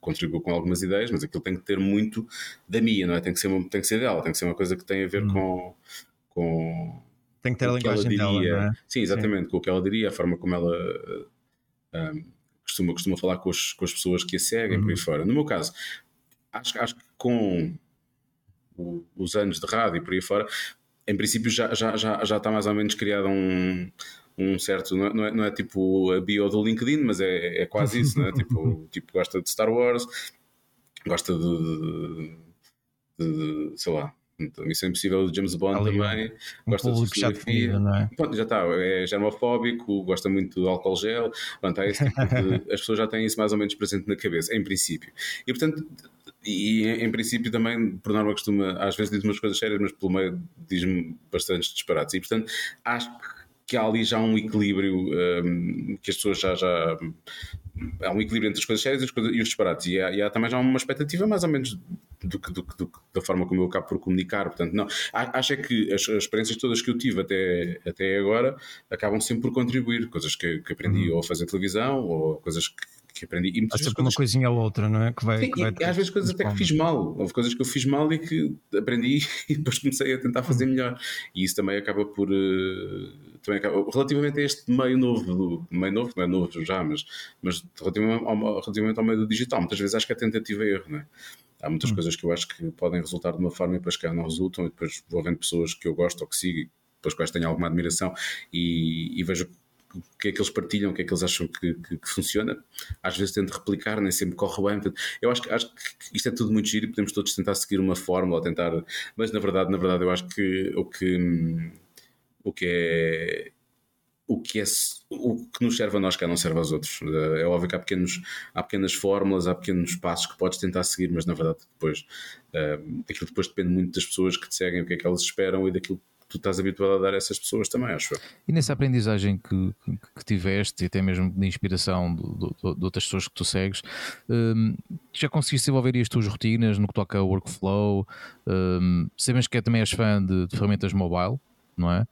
contribuo com algumas ideias, mas aquilo tem que ter muito da Mia, não é? Tem que ser, tem que ser dela, tem que ser uma coisa que tem a ver hum. com, com. Tem que ter a linguagem dela, é? Sim, exatamente, Sim. com o que ela diria, a forma como ela. Um, costuma, costuma falar com, os, com as pessoas que a seguem, por aí hum. fora. No meu caso, acho, acho que com os anos de rádio e por aí fora, em princípio já, já, já, já está mais ou menos criado um, um certo, não é, não é, não é tipo a bio do LinkedIn, mas é, é quase isso, não é? tipo, tipo, gosta de Star Wars, gosta de, de, de sei lá, Missão Impossível de James Bond Ali, também, um gosta de fotografia, não é? Pronto, já está, é germofóbico, gosta muito de álcool gel, pronto, é esse tipo de, as pessoas já têm isso mais ou menos presente na cabeça, em princípio. E portanto, e em princípio também, por norma, costuma, às vezes diz umas coisas sérias, mas pelo meio diz-me bastantes disparates. E portanto, acho que há ali já um equilíbrio um, que as pessoas já, já. Há um equilíbrio entre as coisas sérias e, coisas, e os disparates. E há, e há, também já uma expectativa mais ou menos do que, do, do, da forma como eu acabo por comunicar. Portanto, não. Acho é que as, as, experiências todas que eu tive até, até agora acabam sempre por contribuir. Coisas que, que aprendi uhum. ou a fazer televisão ou coisas que que aprendi. E muitas vezes uma coisinha ou outra, não é? Que vai, Sim, que vai e, às vezes coisas até que fiz mal. Houve coisas que eu fiz mal e que aprendi e depois comecei a tentar fazer melhor. E isso também acaba por. Uh, também acaba, relativamente a este meio novo, do, meio novo, não é novo já, mas, mas relativamente, ao, relativamente ao meio do digital, muitas vezes acho que é tentativa e erro, não é? Há muitas hum. coisas que eu acho que podem resultar de uma forma e depois que não resultam, e depois vou vendo pessoas que eu gosto ou que sigo, pelas quais tenho alguma admiração, e, e vejo o que é que eles partilham, o que é que eles acham que, que, que funciona. Às vezes tento replicar, nem sempre corre bem. Portanto, eu acho, acho que isto é tudo muito giro e podemos todos tentar seguir uma fórmula tentar. Mas na verdade, na verdade, eu acho que o que, o que é. O que, é, o que nos serve a nós, que não serve aos outros. É óbvio que há, pequenos, há pequenas fórmulas, há pequenos passos que podes tentar seguir, mas na verdade depois, uh, aquilo depois depende muito das pessoas que te seguem, o que é que elas esperam e daquilo tu estás habituado a dar a essas pessoas também, acho eu. E nessa aprendizagem que, que, que tiveste, e até mesmo de inspiração de, outras pessoas que tu segues, um, já conseguiste desenvolver as tuas rotinas no que toca ao workflow? Um, sabemos que é, também és fã de, de ferramentas mobile, não é?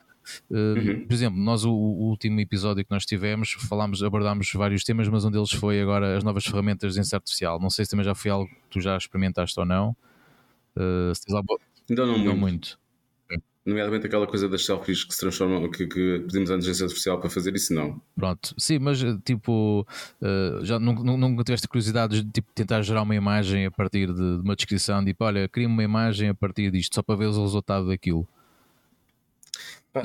Uhum. Por exemplo, nós o, o, último episódio que nós tivemos falámos, abordámos vários temas, mas um deles foi agora as novas ferramentas de inseto artificial. Não sei se também já foi algo que tu já experimentaste ou não. Uh, se tens. Não, não, não muito. muito nomeadamente aquela coisa das selfies que se transformam, que, que pedimos à inteligência artificial para fazer isso, não. Pronto, sim, mas tipo, uh, já nunca, nunca tiveste curiosidade de tipo, tentar gerar uma imagem a partir de, de uma descrição, tipo, olha, cria uma imagem a partir disto, só para ver o resultado daquilo.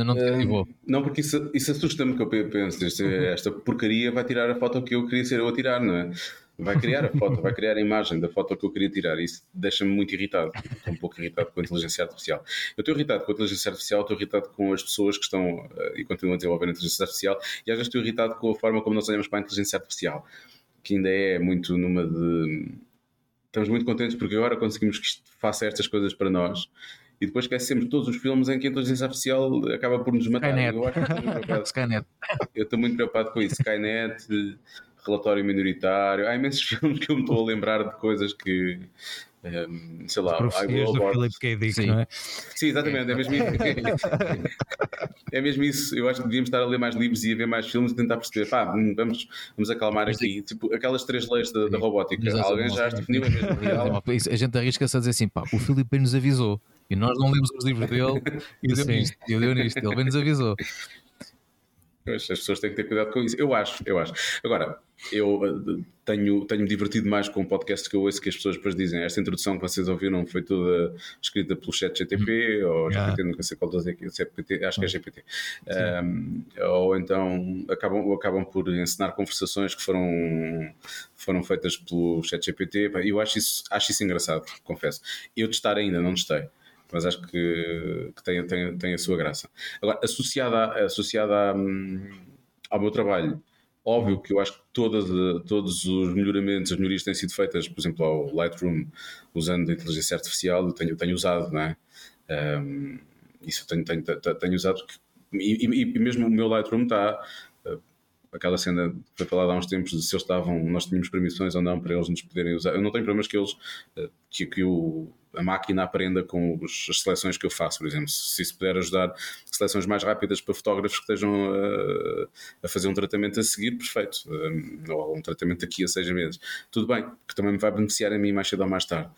não, uh, não, porque isso, isso assusta-me que eu penso, esta porcaria vai tirar a foto que eu queria ser eu a tirar, não é? Vai criar a foto, vai criar a imagem da foto que eu queria tirar. Isso deixa-me muito irritado. Estou um pouco irritado com a inteligência artificial. Eu estou irritado com a inteligência artificial, estou irritado com as pessoas que estão uh, e continuam a desenvolver a inteligência artificial e às vezes estou irritado com a forma como nós olhamos para a inteligência artificial, que ainda é muito numa de. Estamos muito contentes porque agora conseguimos que isto faça estas coisas para nós e depois esquecemos todos os filmes em que a inteligência artificial acaba por nos matar. Skynet. eu estou muito preocupado com isso. Skynet, relatório minoritário. Há imensos filmes que eu me estou a lembrar de coisas que. Um, ehm, sei lá, I Will do Philip K. Dick, Sim. não é? Sim, exatamente, é mesmo isso. é mesmo isso. Eu acho que devíamos estar a ler mais livros e a ver mais filmes e tentar perceber, pá, hum, vamos, vamos acalmar aqui. Tipo, aquelas três leis da, da robótica. Exatamente. Alguém já as definiu, é mesmo real. A gente arrisca-se a dizer assim, pá, o Filipe nos avisou. E nós não lemos os livros dele e deu nisto, e deu nisto, ele bem nos avisou. As pessoas têm que ter cuidado com isso. Eu acho, eu acho. Agora, eu eh, tenho, tenho-me divertido mais com o podcast que eu ouço que as pessoas depois dizem esta introdução que vocês ouviram foi toda escrita pelo chat GTP uhum. ou GPT, yeah. nunca sei qual dos é é, acho que é GPT. Um, ou então acabam, acabam por ensinar conversações que foram, foram feitas pelo chat GPT. Eu acho isso, acho isso engraçado, confesso. Eu testar ainda, não testei mas acho que, que tem, tem, tem a sua graça. Agora, associada, associada hum, ao meu trabalho, óbvio que eu acho que todas, todos os melhoramentos, as melhorias têm sido feitas, por exemplo, ao Lightroom, usando a inteligência artificial, eu tenho, tenho usado, não é? Um, isso eu tenho, tenho, tenho usado, e, e, e, mesmo o meu Lightroom está. Eh, aquela cena foi falada há uns tempos de se eles estavam, nós tínhamos permissões ou não para eles nos poderem usar. Eu não tenho problemas que eles, eh, que, que o, a máquina aprenda com os, as seleções que eu faço, por exemplo. Se isso puder ajudar seleções mais rápidas para fotógrafos que estejam a, a fazer um tratamento a seguir, perfeito. Um, ou um tratamento daqui a seis meses. Tudo bem, que também me vai beneficiar a mim mais cedo ou mais tarde.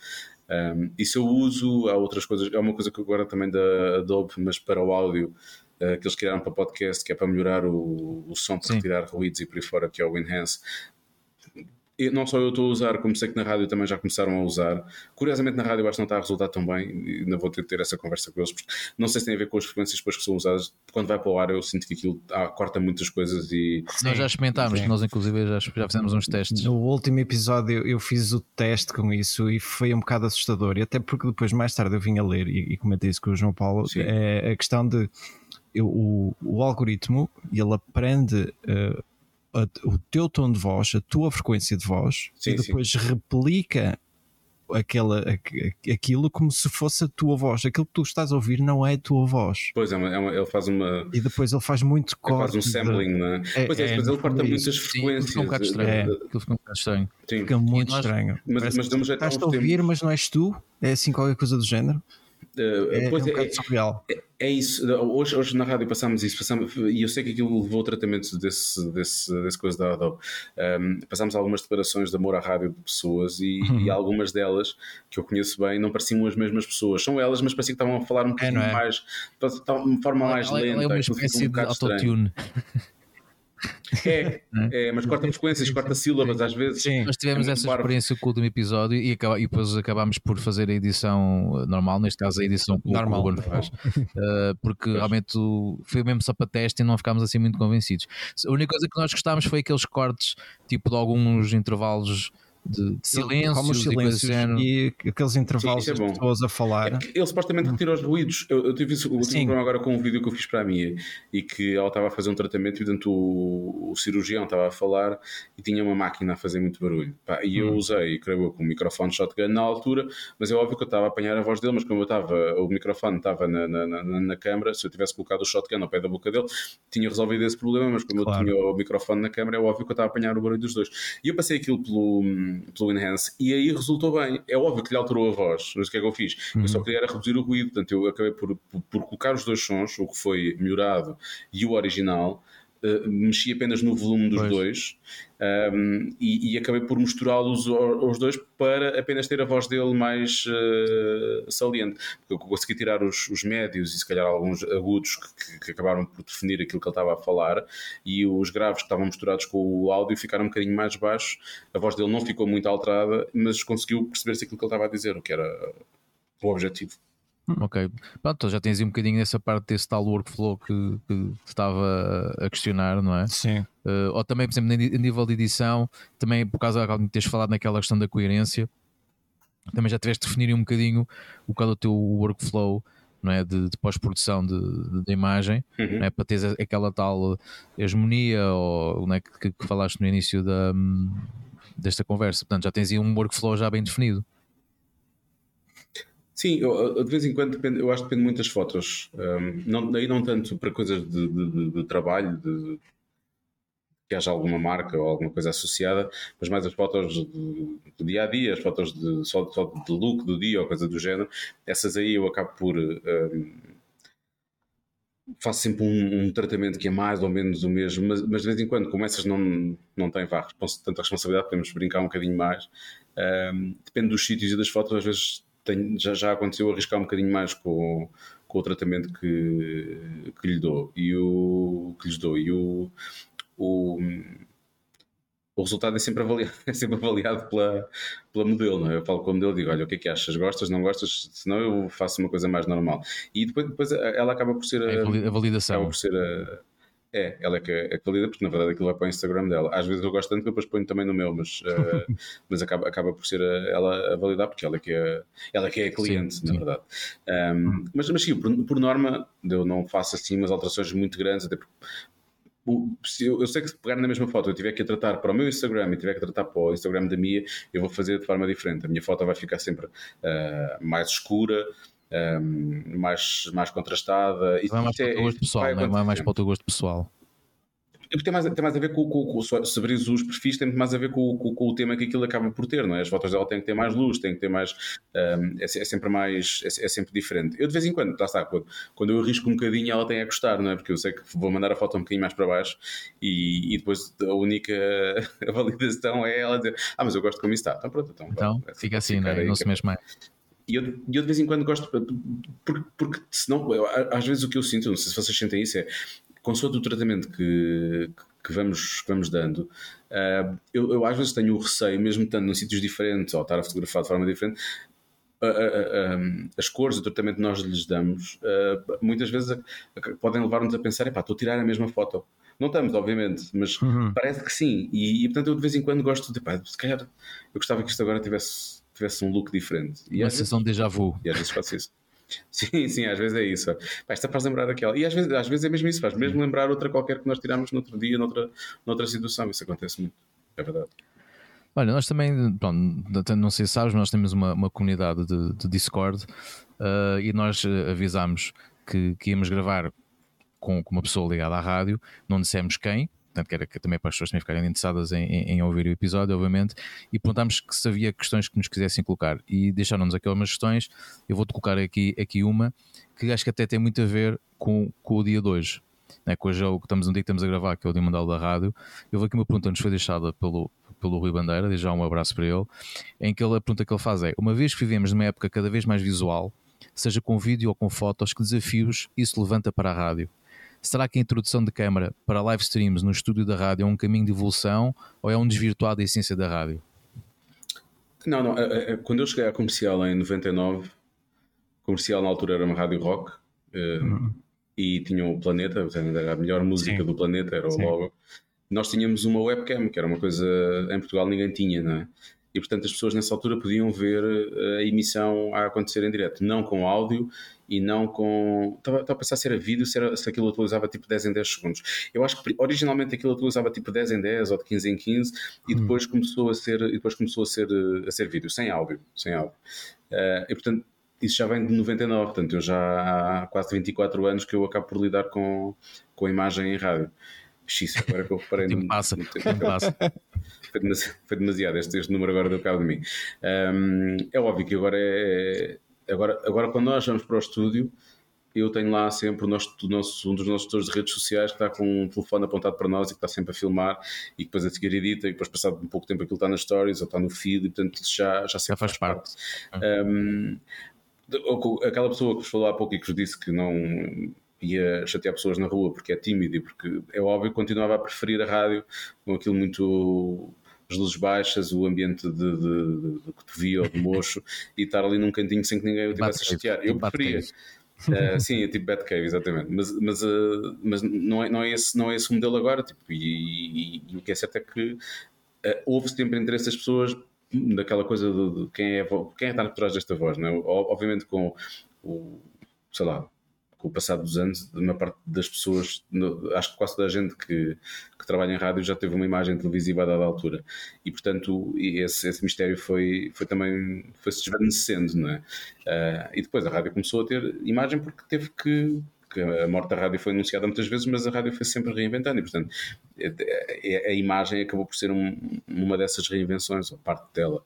Um, isso eu uso, há outras coisas, é uma coisa que agora também da Adobe, mas para o áudio, uh, que eles criaram para podcast, que é para melhorar o, o som, para retirar ruídos e por aí fora, que é o Enhance não só eu estou a usar, como sei que na rádio também já começaram a usar. Curiosamente, na rádio acho que não está a resultar tão bem, e ainda vou ter que ter essa conversa com eles, porque não sei se tem a ver com as frequências depois que são usadas. Quando vai para o ar, eu sinto que aquilo ah, corta muitas coisas e. Sim, nós já experimentámos, sim. nós inclusive já, já fizemos uns testes. No último episódio eu fiz o teste com isso e foi um bocado assustador, e até porque depois, mais tarde, eu vim a ler e, e comentei isso com o João Paulo. Sim. É a questão de. Eu, o, o algoritmo ele aprende uh, a, o teu tom de voz, a tua frequência de voz sim, e depois sim. replica aquela, aquilo como se fosse a tua voz. Aquilo que tu estás a ouvir não é a tua voz. Pois é, é uma, ele faz uma. E depois ele faz muito corte. Faz um sampling, de... não é? é pois é, é depois ele corta muitas frequências. Fica um bocado estranho. É. Aquilo fica um bocado estranho. Sim. Fica muito nós, estranho. Mas, mas estás a ouvir, mas não és tu? É assim qualquer coisa do género? Uh, é, pois é, um é, surreal. É, é, isso. Hoje, hoje na rádio passámos isso, passámos, e eu sei que aquilo levou o tratamento desse, desse, desse coisa da Adobe. Um, passámos algumas declarações de amor à rádio de pessoas e, uhum. e, algumas delas que eu conheço bem não pareciam as mesmas pessoas. São elas, mas parecia que estavam a falar um é, bocadinho é, mais, de uma forma mais ela, lenta. Ela é uma espécie um de autotune. É, é, mas corta frequências, corta sílabas às vezes. Sim. Nós tivemos é essa experiência com o último episódio e, acaba, e depois acabámos por fazer a edição normal, neste caso a edição que normal. o Ruben faz, uh, porque pois. realmente foi mesmo só para teste e não ficámos assim muito convencidos. A única coisa que nós gostámos foi aqueles cortes, tipo de alguns intervalos de, de silêncios, Como silêncios e, e aqueles intervalos Sim, é de pessoas a falar. É ele supostamente retira os ruídos. Eu, eu tive isso, o problema agora com um vídeo que eu fiz para a minha e que ela estava a fazer um tratamento e portanto o, o cirurgião estava a falar e tinha uma máquina a fazer muito barulho. Pá, e eu hum. usei, creio eu, com o microfone shotgun na altura, mas é óbvio que eu estava a apanhar a voz dele, mas como eu estava, o microfone estava na, na, na, na câmara, se eu tivesse colocado o shotgun ao pé da boca dele, tinha resolvido esse problema, mas como claro. eu tinha o microfone na câmara, é óbvio que eu estava a apanhar o barulho dos dois. E eu passei aquilo pelo pelo Enhance e aí resultou bem. É óbvio que lhe alterou a voz, mas o que é que eu fiz? Uhum. Eu só uhum. queria era reduzir o ruído, portanto eu acabei por, por, por, colocar os dois sons, o que foi melhorado e o original, uh, mexi apenas no volume dos pois. dois um, e, e, acabei por misturá-los os dois para apenas ter a voz dele mais uh, saliente. Porque eu consegui tirar os, os, médios e se calhar alguns agudos que, que, acabaram por definir aquilo que ele estava a falar e os graves que estavam misturados com o áudio ficaram um bocadinho mais baixos. A voz dele não ficou muito alterada, mas conseguiu perceber-se aquilo que ele estava a dizer, o que era o objetivo. Ok, pronto, já tens aí um bocadinho nessa parte desse tal workflow que, que estava a questionar, não é? Sim. Uh, ou também, por exemplo, a nível de edição, também por causa de teres falado naquela questão da coerência, também já tiveste de definir um bocadinho o qual é o teu workflow não é? de, de pós-produção de, de, de, imagem, uhum. não é? para teres aquela tal hegemonia ou, não é? que, que falaste no início da, desta conversa. Portanto, já tens aí um workflow já bem definido. Sim, eu, de vez em quando depende, eu acho que depende muito das fotos. Um, não, aí não tanto para coisas de, de, de trabalho, de, que haja alguma marca ou alguma coisa associada, mas mais as fotos do, do dia a dia, as fotos de, só, só de look do dia ou coisa do género. Essas aí eu acabo por. Um, faço sempre um, um, tratamento que é mais ou menos o mesmo, mas, mas de vez em quando, como essas não, não têm vá, tanta responsabilidade, podemos brincar um bocadinho mais. Um, depende dos sítios e das fotos, às vezes tenho, já, já aconteceu arriscar um bocadinho mais com, com o tratamento que, que lhe dou e o que lhes dou e o, o, o resultado é sempre avaliado, é sempre avaliado pela, pela modelo, não é? Eu falo com a modelo e digo, olha, o que é que achas? Gostas, não gostas? Senão eu faço uma coisa mais normal. E depois, depois ela acaba por ser a, é a validação. Acaba por ser a, é, ela é que, é que valida, porque na verdade aquilo vai para o Instagram dela. Às vezes eu gosto tanto que depois ponho também no meu, mas, uh, mas acaba, acaba por ser a, ela a validar, porque ela é que é, ela é, que é a cliente, sim, na sim. verdade. Um, mas, mas sim, por, por, norma, eu não faço assim umas alterações muito grandes, até porque eu, eu sei que se pegar na mesma foto eu tiver que a tratar para o meu Instagram e tiver que tratar para o Instagram da minha, eu vou fazer de forma diferente. A minha foto vai ficar sempre uh, mais escura, um, mais, mais contrastada. Não é mais para o teu gosto pessoal, não é mais para o teu gosto pessoal. Tem mais, tem mais a ver com, com, com se abris os perfis, tem mais a ver com, com, com, o tema que aquilo acaba por ter, não é? As fotos dela têm que ter mais luz, têm que ter mais. Um, é, é, sempre mais. É, é, sempre diferente. Eu de vez em quando, lá está, quando, quando eu arrisco um bocadinho, ela tem a gostar, não é? Porque eu sei que vou mandar a foto um bocadinho mais para baixo e, e depois a única validação é ela dizer: Ah, mas eu gosto como isso está. Então pronto, então. Então, fica assim, não, é? não se mexe mais. E eu, eu, de vez em quando gosto, porque, porque senão, às vezes o que eu sinto, não sei se vocês sentem isso, é consoante o tratamento que, que, vamos, que vamos dando, uh, eu, eu, às vezes tenho o receio, mesmo estando em sítios diferentes ou estar a fotografar de forma diferente, uh, uh, as cores, o tratamento que nós lhes damos, muitas vezes podem levar-nos a pensar: estou a tirar a mesma foto. Não estamos, obviamente, mas uhum. parece que sim. E, e, portanto eu de vez em quando gosto de, pá, se calhar eu gostava que isto agora tivesse tivesse um look diferente. E Uma sensação de déjà vu. E às vezes faço isso. Sim, sim, às vezes é isso. Pá, esta faz lembrar aquela. E às vezes, às vezes é mesmo isso, faz mesmo lembrar outra qualquer que nós tiramos no outro dia, noutra, noutra situação. Isso acontece muito, é verdade. Olha, nós também, pronto, não sei se sabes, nós temos uma, uma comunidade de, de Discord uh, e nós eh, avisámos que, que íamos gravar com, com, uma pessoa ligada à rádio, não dissemos quem, portanto, que era também para as pessoas também ficarem interessadas em, em, em, ouvir o episódio, obviamente, e perguntámos que se havia questões que nos quisessem colocar e deixaram-nos aqui algumas questões. Eu vou-te colocar aqui, aqui uma que acho que até tem muito a ver com, com o dia de hoje. Né, que hoje é o que estamos um dia que estamos a gravar, que é o Dia Mundial da Rádio. Eu vou aqui uma pergunta que nos foi deixada pelo, pelo Rui Bandeira, desde já um abraço para ele, em que ele, a pergunta que ele faz é: uma vez que vivemos numa época cada vez mais visual, seja com vídeo ou com fotos, que desafios isso levanta para a rádio? Será que a introdução de câmara para live streams no estúdio da rádio é um caminho de evolução ou é um desvirtuado da essência da rádio? Não, não. Quando eu cheguei à comercial em 99, comercial na altura era uma rádio rock eh, uhum. e tinha o Planeta, era a melhor música Sim. do planeta, era o Sim. logo. Nós tínhamos uma webcam, que era uma coisa em Portugal ninguém tinha, não é? e portanto as pessoas nessa altura podiam ver eh, a emissão a acontecer em direto, não com áudio e não com. Estava, estava a pensar se era vídeo, se, era, se aquilo utilizava tipo 10 em 10 segundos. Eu acho que originalmente aquilo utilizava tipo 10 em 10 ou de 15 em 15 e hum. depois começou a ser, e depois começou a ser, a ser vídeo, sem áudio. Sem áudio. Uh, e portanto isso já vem de 99, portanto eu já há quase 24 anos que eu acabo por lidar com, com a imagem em rádio. X, agora que eu reparei no, passa, no tempo. passa. Foi demasiado, foi demasiado este, este, número agora deu cabo de mim. Um, é óbvio que agora é. Agora, agora, quando nós vamos para o estúdio, eu tenho lá sempre o nosso, o nosso, um dos nossos tutores de redes sociais que está com um telefone apontado para nós e que está sempre a filmar e depois a seguir edita e depois passado um pouco tempo aquilo está nas stories ou está no feed e portanto já, já, já faz parte. parte. Um, aquela pessoa que vos falou há pouco e que vos disse que não ia chatear pessoas na rua porque é tímido e porque é óbvio que continuava a preferir a rádio com aquilo muito as luzes baixas, o ambiente de, de, de, cotovia ou de mocho e estar ali num cantinho sem que ninguém o tivesse a chatear. Eu preferia. Uh, sim, é tipo Batcave, exatamente. Mas, mas, uh, mas não, é, não, é esse, não é esse o modelo agora. Tipo, e, e, e o que é certo é que uh, houve sempre interesse das pessoas daquela coisa de, de quem, é, quem é está por trás desta voz. Não é? Obviamente com o, sei lá, com o passar dos anos, uma parte das pessoas, acho que quase toda a gente que, que trabalha em rádio já teve uma imagem televisiva a dada altura. E, portanto, esse, esse mistério foi, foi também foi se desvanecendo, não é? Uh, e depois a rádio começou a ter imagem porque teve que a morte da rádio foi anunciada muitas vezes, mas a rádio foi sempre reinventando e, portanto, a, a imagem acabou por ser um, uma dessas reinvenções, ou parte dela.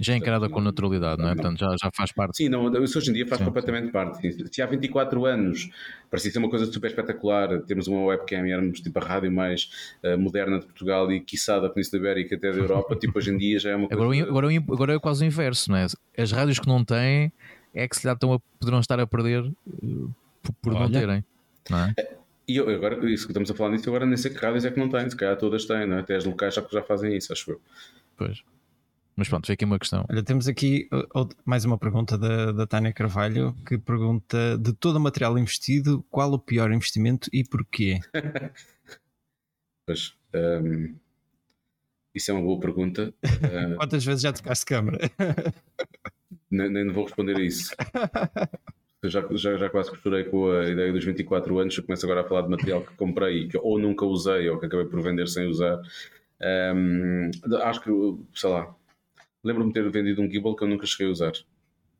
Já é encarada com naturalidade, não é? Portanto, já, já faz parte. Sim, não, isso hoje em dia faz sim, completamente parte. Se há 24 anos parecia ser uma coisa super espetacular, temos uma webcam e éramos tipo a rádio mais uh, moderna de Portugal e quiçá da Península Ibérica até da Europa, tipo hoje em dia já é uma coisa. Agora, agora, agora é quase o inverso, não é? As rádios que não têm é que se já estão a, poderão estar a perder uh, por, por não terem, não é? é e eu, agora, isso que estamos a falar nisso, agora nem sei que rádios é que não têm, se calhar todas têm, não é? Até as locais já, já fazem isso, acho eu. Pois. Mas pronto, fica aqui uma questão. Olha, temos aqui mais uma pergunta da, da Tânia Carvalho que pergunta: de todo o material investido, qual o pior investimento e porquê? pois, um, isso é uma boa pergunta. Uh, Quantas vezes já tocaste câmara? nem, nem vou responder a isso. Eu já, já, já quase costurei com a ideia dos 24 anos. Eu começo agora a falar de material que comprei e que ou nunca usei ou que acabei por vender sem usar. Um, acho que, sei lá, Lembro-me de ter vendido um gimbal que eu nunca cheguei a usar,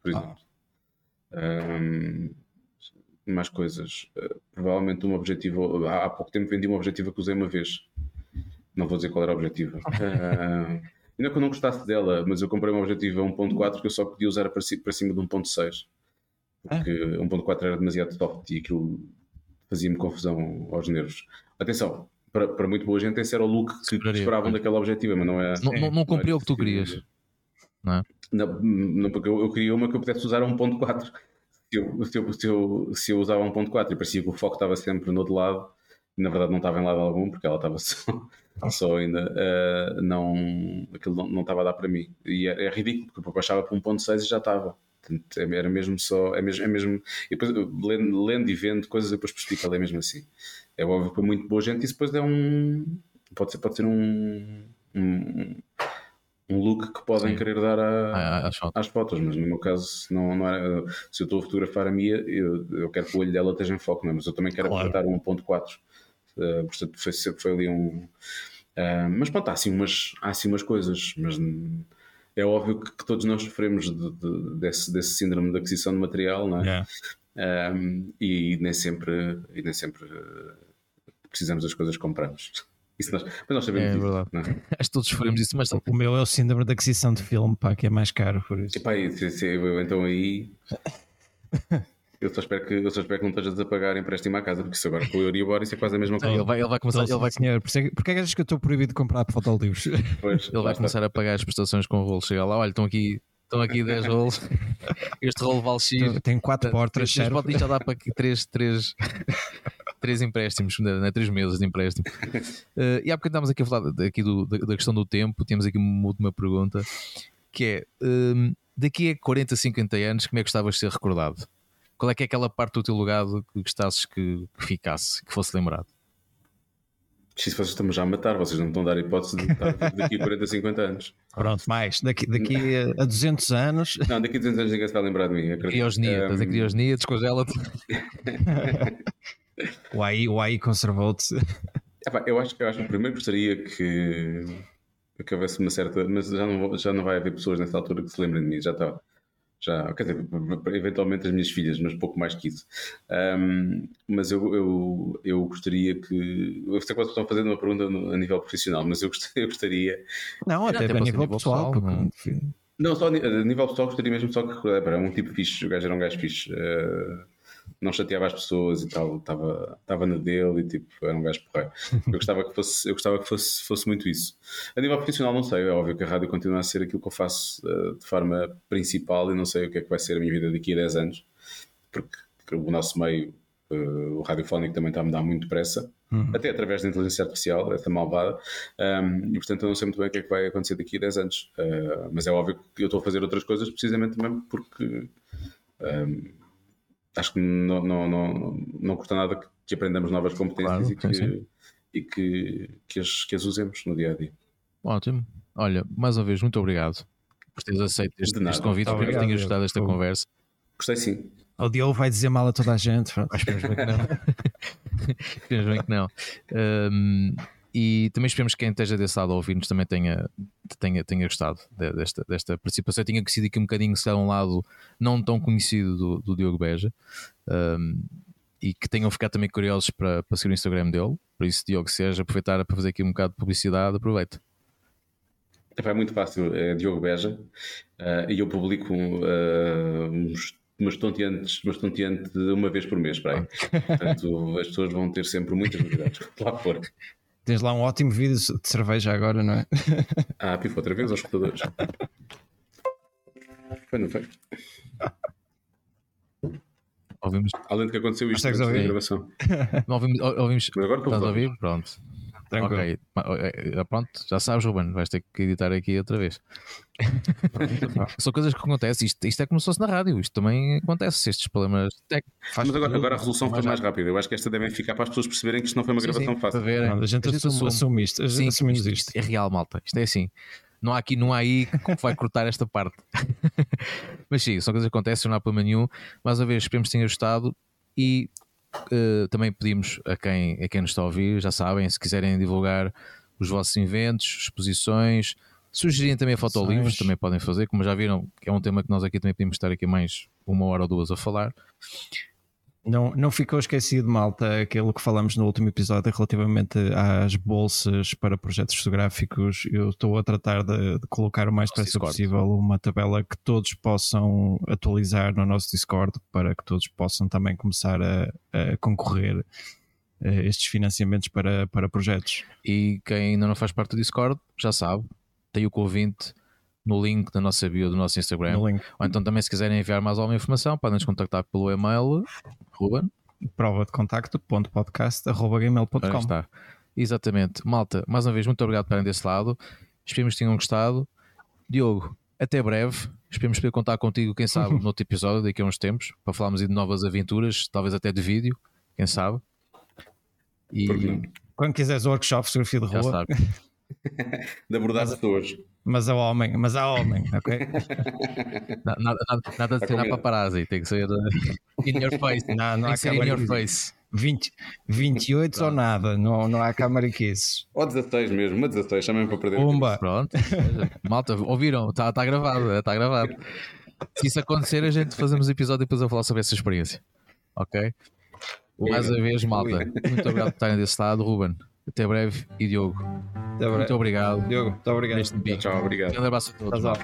por ah. exemplo. Ah. Um, mais coisas. Uh, provavelmente um objetivo. Há, há, pouco tempo vendi um objetivo que usei uma vez. Não vou dizer qual era o objetivo. Uh, ainda que eu não gostasse dela, mas eu comprei um objetivo a 1.4 que eu só podia usar para, para cima de 1.6. Porque ah. 1.4 era demasiado soft e aquilo fazia-me confusão aos nervos. Atenção, para, para muito boa gente, esse era o look que esperavam daquela objetiva, mas não é. Não, não, não cumpriu o que tu querias não é? Não, não porque eu, eu, queria uma que eu pudesse usar a 1.4. Se eu, se, eu, se, eu, se eu usava 1.4 e parecia que o foco estava sempre no outro lado, na verdade não estava em lado algum, porque ela estava só, só ainda, uh, não, aquilo não, não estava a dar para mim. E é, é ridículo, porque eu baixava para 1.6 e já estava. É, era mesmo só, é mesmo, é mesmo e depois, lendo, lendo e vendo coisas, depois percebi que ela é mesmo assim. É óbvio que é muito boa gente, isso depois é um, pode ser, pode ser um, um um look que podem Sim. querer dar a, às, fotos. às, fotos. mas no meu caso, não, não era, se eu estou a fotografar a minha, eu, eu quero que o olho dela esteja em foco, não é? mas eu também quero claro. aproveitar um 1.4. Uh, portanto, foi, foi ali um. Uh, mas pronto, há assim, umas, há assim umas coisas, mas é óbvio que, que todos nós sofremos de, de, desse, desse síndrome de aquisição de material, não é? Yeah. Um, e nem sempre, e nem sempre precisamos das coisas que compramos. Isso nós, mas nós sabemos É disso, verdade. não é? Acho que todos sofremos isso, mas O meu é o síndrome da aquisição de filme, pá, que é mais caro por isso. E se- se- eu- então aí. Eu só, espero que, eu só espero que não estejas a pagar empréstimo à casa, porque isso agora com o Euribor isso é quase a mesma coisa. ele vai, ele vai começar, ele vai, Senhor, por isso é que- é que achas que eu estou proibido de comprar fotolivros? Pois, ele vai está. começar a pagar as prestações com o rolo. Chega lá, olha, estão aqui, estão aqui 10 rolos. Este rolo vale X. Tem quatro portas, Três serve? botas já dá para aqui três, três, empréstimos, né? três meses de empréstimo. Eh, e há bocadinho estávamos aqui a falar da- aqui do- da, da questão do tempo. Temos aqui uma última pergunta que é: hum, daqui a 40, 50 anos, como é que gostavas de ser recordado? Qual é que é aquela parte do teu legado que gostasses que, que ficasse, que fosse lembrado? Se vocês estamos já a matar, vocês não estão a dar hipótese de estar daqui a 40, 50 anos. Pronto, mais. Daqui, daqui a 200 anos. Não, daqui a 200 anos ninguém se vai lembrar de mim. acredito. Criogenia, estás a Um, criogenia, descongela-te. O AI, o AI conservou-te. eu, acho, eu acho que primeiro gostaria que, que houvesse uma certa. Mas já não, já não vai haver pessoas nessa altura que se lembrem de mim. Já está. Já, quer dizer, eventualmente as minhas filhas, mas pouco mais que isso. Um, mas eu, eu, eu gostaria que. Eu sei que vocês estão fazendo uma pergunta no- a nível profissional, mas eu gostaria, eu gostaria Não, até, até a nível pessoal. pessoal, porque, não. só a nível pessoal gostaria mesmo só que recordar, era um tipo fixe, o gajo era um gajo fixe, eh, não chateava as pessoas e tal, estava estava na dele e tipo, era um gajo porreiro. Eu gostava que fosse, eu gostava que fosse, fosse muito isso. A nível profissional não sei, é óbvio que a rádio continua a ser aquilo que eu faço eh, de forma principal e não sei o que é que vai ser a minha vida daqui a 10 anos, porque o nosso meio, eh, o radiofónico também está a me dar muito depressa, até através da inteligência artificial, essa malvada, um, e portanto eu não sei muito bem o que é que vai acontecer daqui a 10 anos. Uh, mas é óbvio que eu estou a fazer outras coisas precisamente também porque um, acho que não, não, não, não custa nada que, que aprendamos novas competências Claro, e, que, e que, que, as, que as usemos no dia a dia. Ótimo. Olha, mais uma vez, muito obrigado por teres aceito este, este convite. Muito Espero que tenhas obrigado. gostado desta Foi- conversa. Gostei sim. O Diogo vai dizer mal a toda a gente. Esperemos bem que não. esperemos bem que não. Um, e também esperemos que quem esteja desse lado a ouvir-nos também tenha, tenha, tenha gostado de- desta, desta participação. Eu tinha conhecido aqui um bocadinho, se calhar, um lado não tão conhecido do, do Diogo Beja. Um, e que tenham ficado também curiosos para, para seguir o Instagram dele. Por isso, Diogo, se seja aproveitar para fazer aqui um bocado de publicidade, aproveita. É muito fácil, é Diogo Beja uh, e eu publico uh, uns, umas tonteantes, umas tonteantes de uma vez por mês para aí. Portanto, as pessoas vão ter sempre muitas novidades. Lá for. Tens lá um ótimo vídeo de cerveja agora, não é? Ah, pifo outra vez aos escutadores. Foi, não foi? Ouvimos, Além de que aconteceu isto ouvir? gravação. ouvimos, ouvimos Mas agora estou a ouvir? Pronto. Tranquilo. Ok. Ma- eh, Pronto, já sabes, Ruben, vais ter que editar aqui outra vez. São coisas que acontecem. Isto, isto é como se fosse na rádio. Isto também acontece. Estes problemas técnicos. Mas agora, agora a resolução foi mais rápida. Eu acho que esta devem ficar para as pessoas perceberem que isto não foi uma Sim, gravação sim, fácil. verem. Não, a gente assume, assume isto. A gente Sim, assumimos isto. isto é real, malta. Isto é assim. Não há aqui, não há aí como vai cortar esta parte. Mas sim, são coisas que acontecem, não há problema nenhum. Mais uma vez, esperemos que tenha gostado e eh, também pedimos a quem, a quem nos está a ouvir, já sabem, se quiserem divulgar os vossos eventos, exposições, sugerirem também fotolivros, também podem fazer, como já viram, que é um tema que nós aqui também podemos estar aqui mais uma hora ou duas a falar. Não, não ficou esquecido, malta, aquilo que falamos no último episódio relativamente às bolsas para projetos fotográficos. Eu estou a tratar de, de colocar o mais depressa possível uma tabela que todos possam atualizar no nosso Discord para que todos possam também começar a, a concorrer a estes financiamentos para, para projetos. E quem ainda não faz parte do Discord, já sabe, tem o convite no link da nossa bio do nosso Instagram. No link. Ou então também se quiserem enviar mais alguma informação, podem nos contactar pelo e-mail Ruben. Prova de contacto, ponto podcast, arroba Aí gmail.com. está. Exatamente. Malta, mais uma vez, muito obrigado por estarem desse lado. Esperemos que tenham gostado. Diogo, até breve. Esperemos poder contar contigo, quem sabe, no outro episódio, daqui a uns tempos, para falarmos aí de novas aventuras, talvez até de vídeo, quem sabe. E? Quando quiseres workshop, fotografia de já rua, sabe. De abordar pessoas. mas a homem, mas a homem, ok? Na- Nada, nada, nada de ser na combinado. paparazzi, tem que ser uh, in your face. Não, não há que ser in your face. 20, 28 ou nada, não, não há camariquices. Ou 16 mesmo, uma 16, chamem para perder. Pumba! Pronto, malta, ouviram? Está tá gravado, está gravado. Se isso acontecer, a gente fazemos episódio depois a falar sobre essa experiência. Ok? Mais uma vez, malta, muito obrigado por estarem desse lado. Ruben, Até breve e Diogo. Até breve. Muito obrigado. Diogo, muito obrigado. Tchau, tchau, obrigado. Um abraço a todos. Tchau.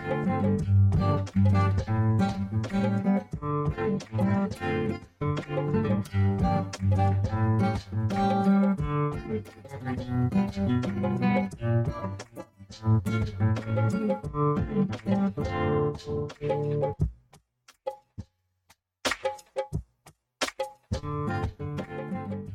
Thank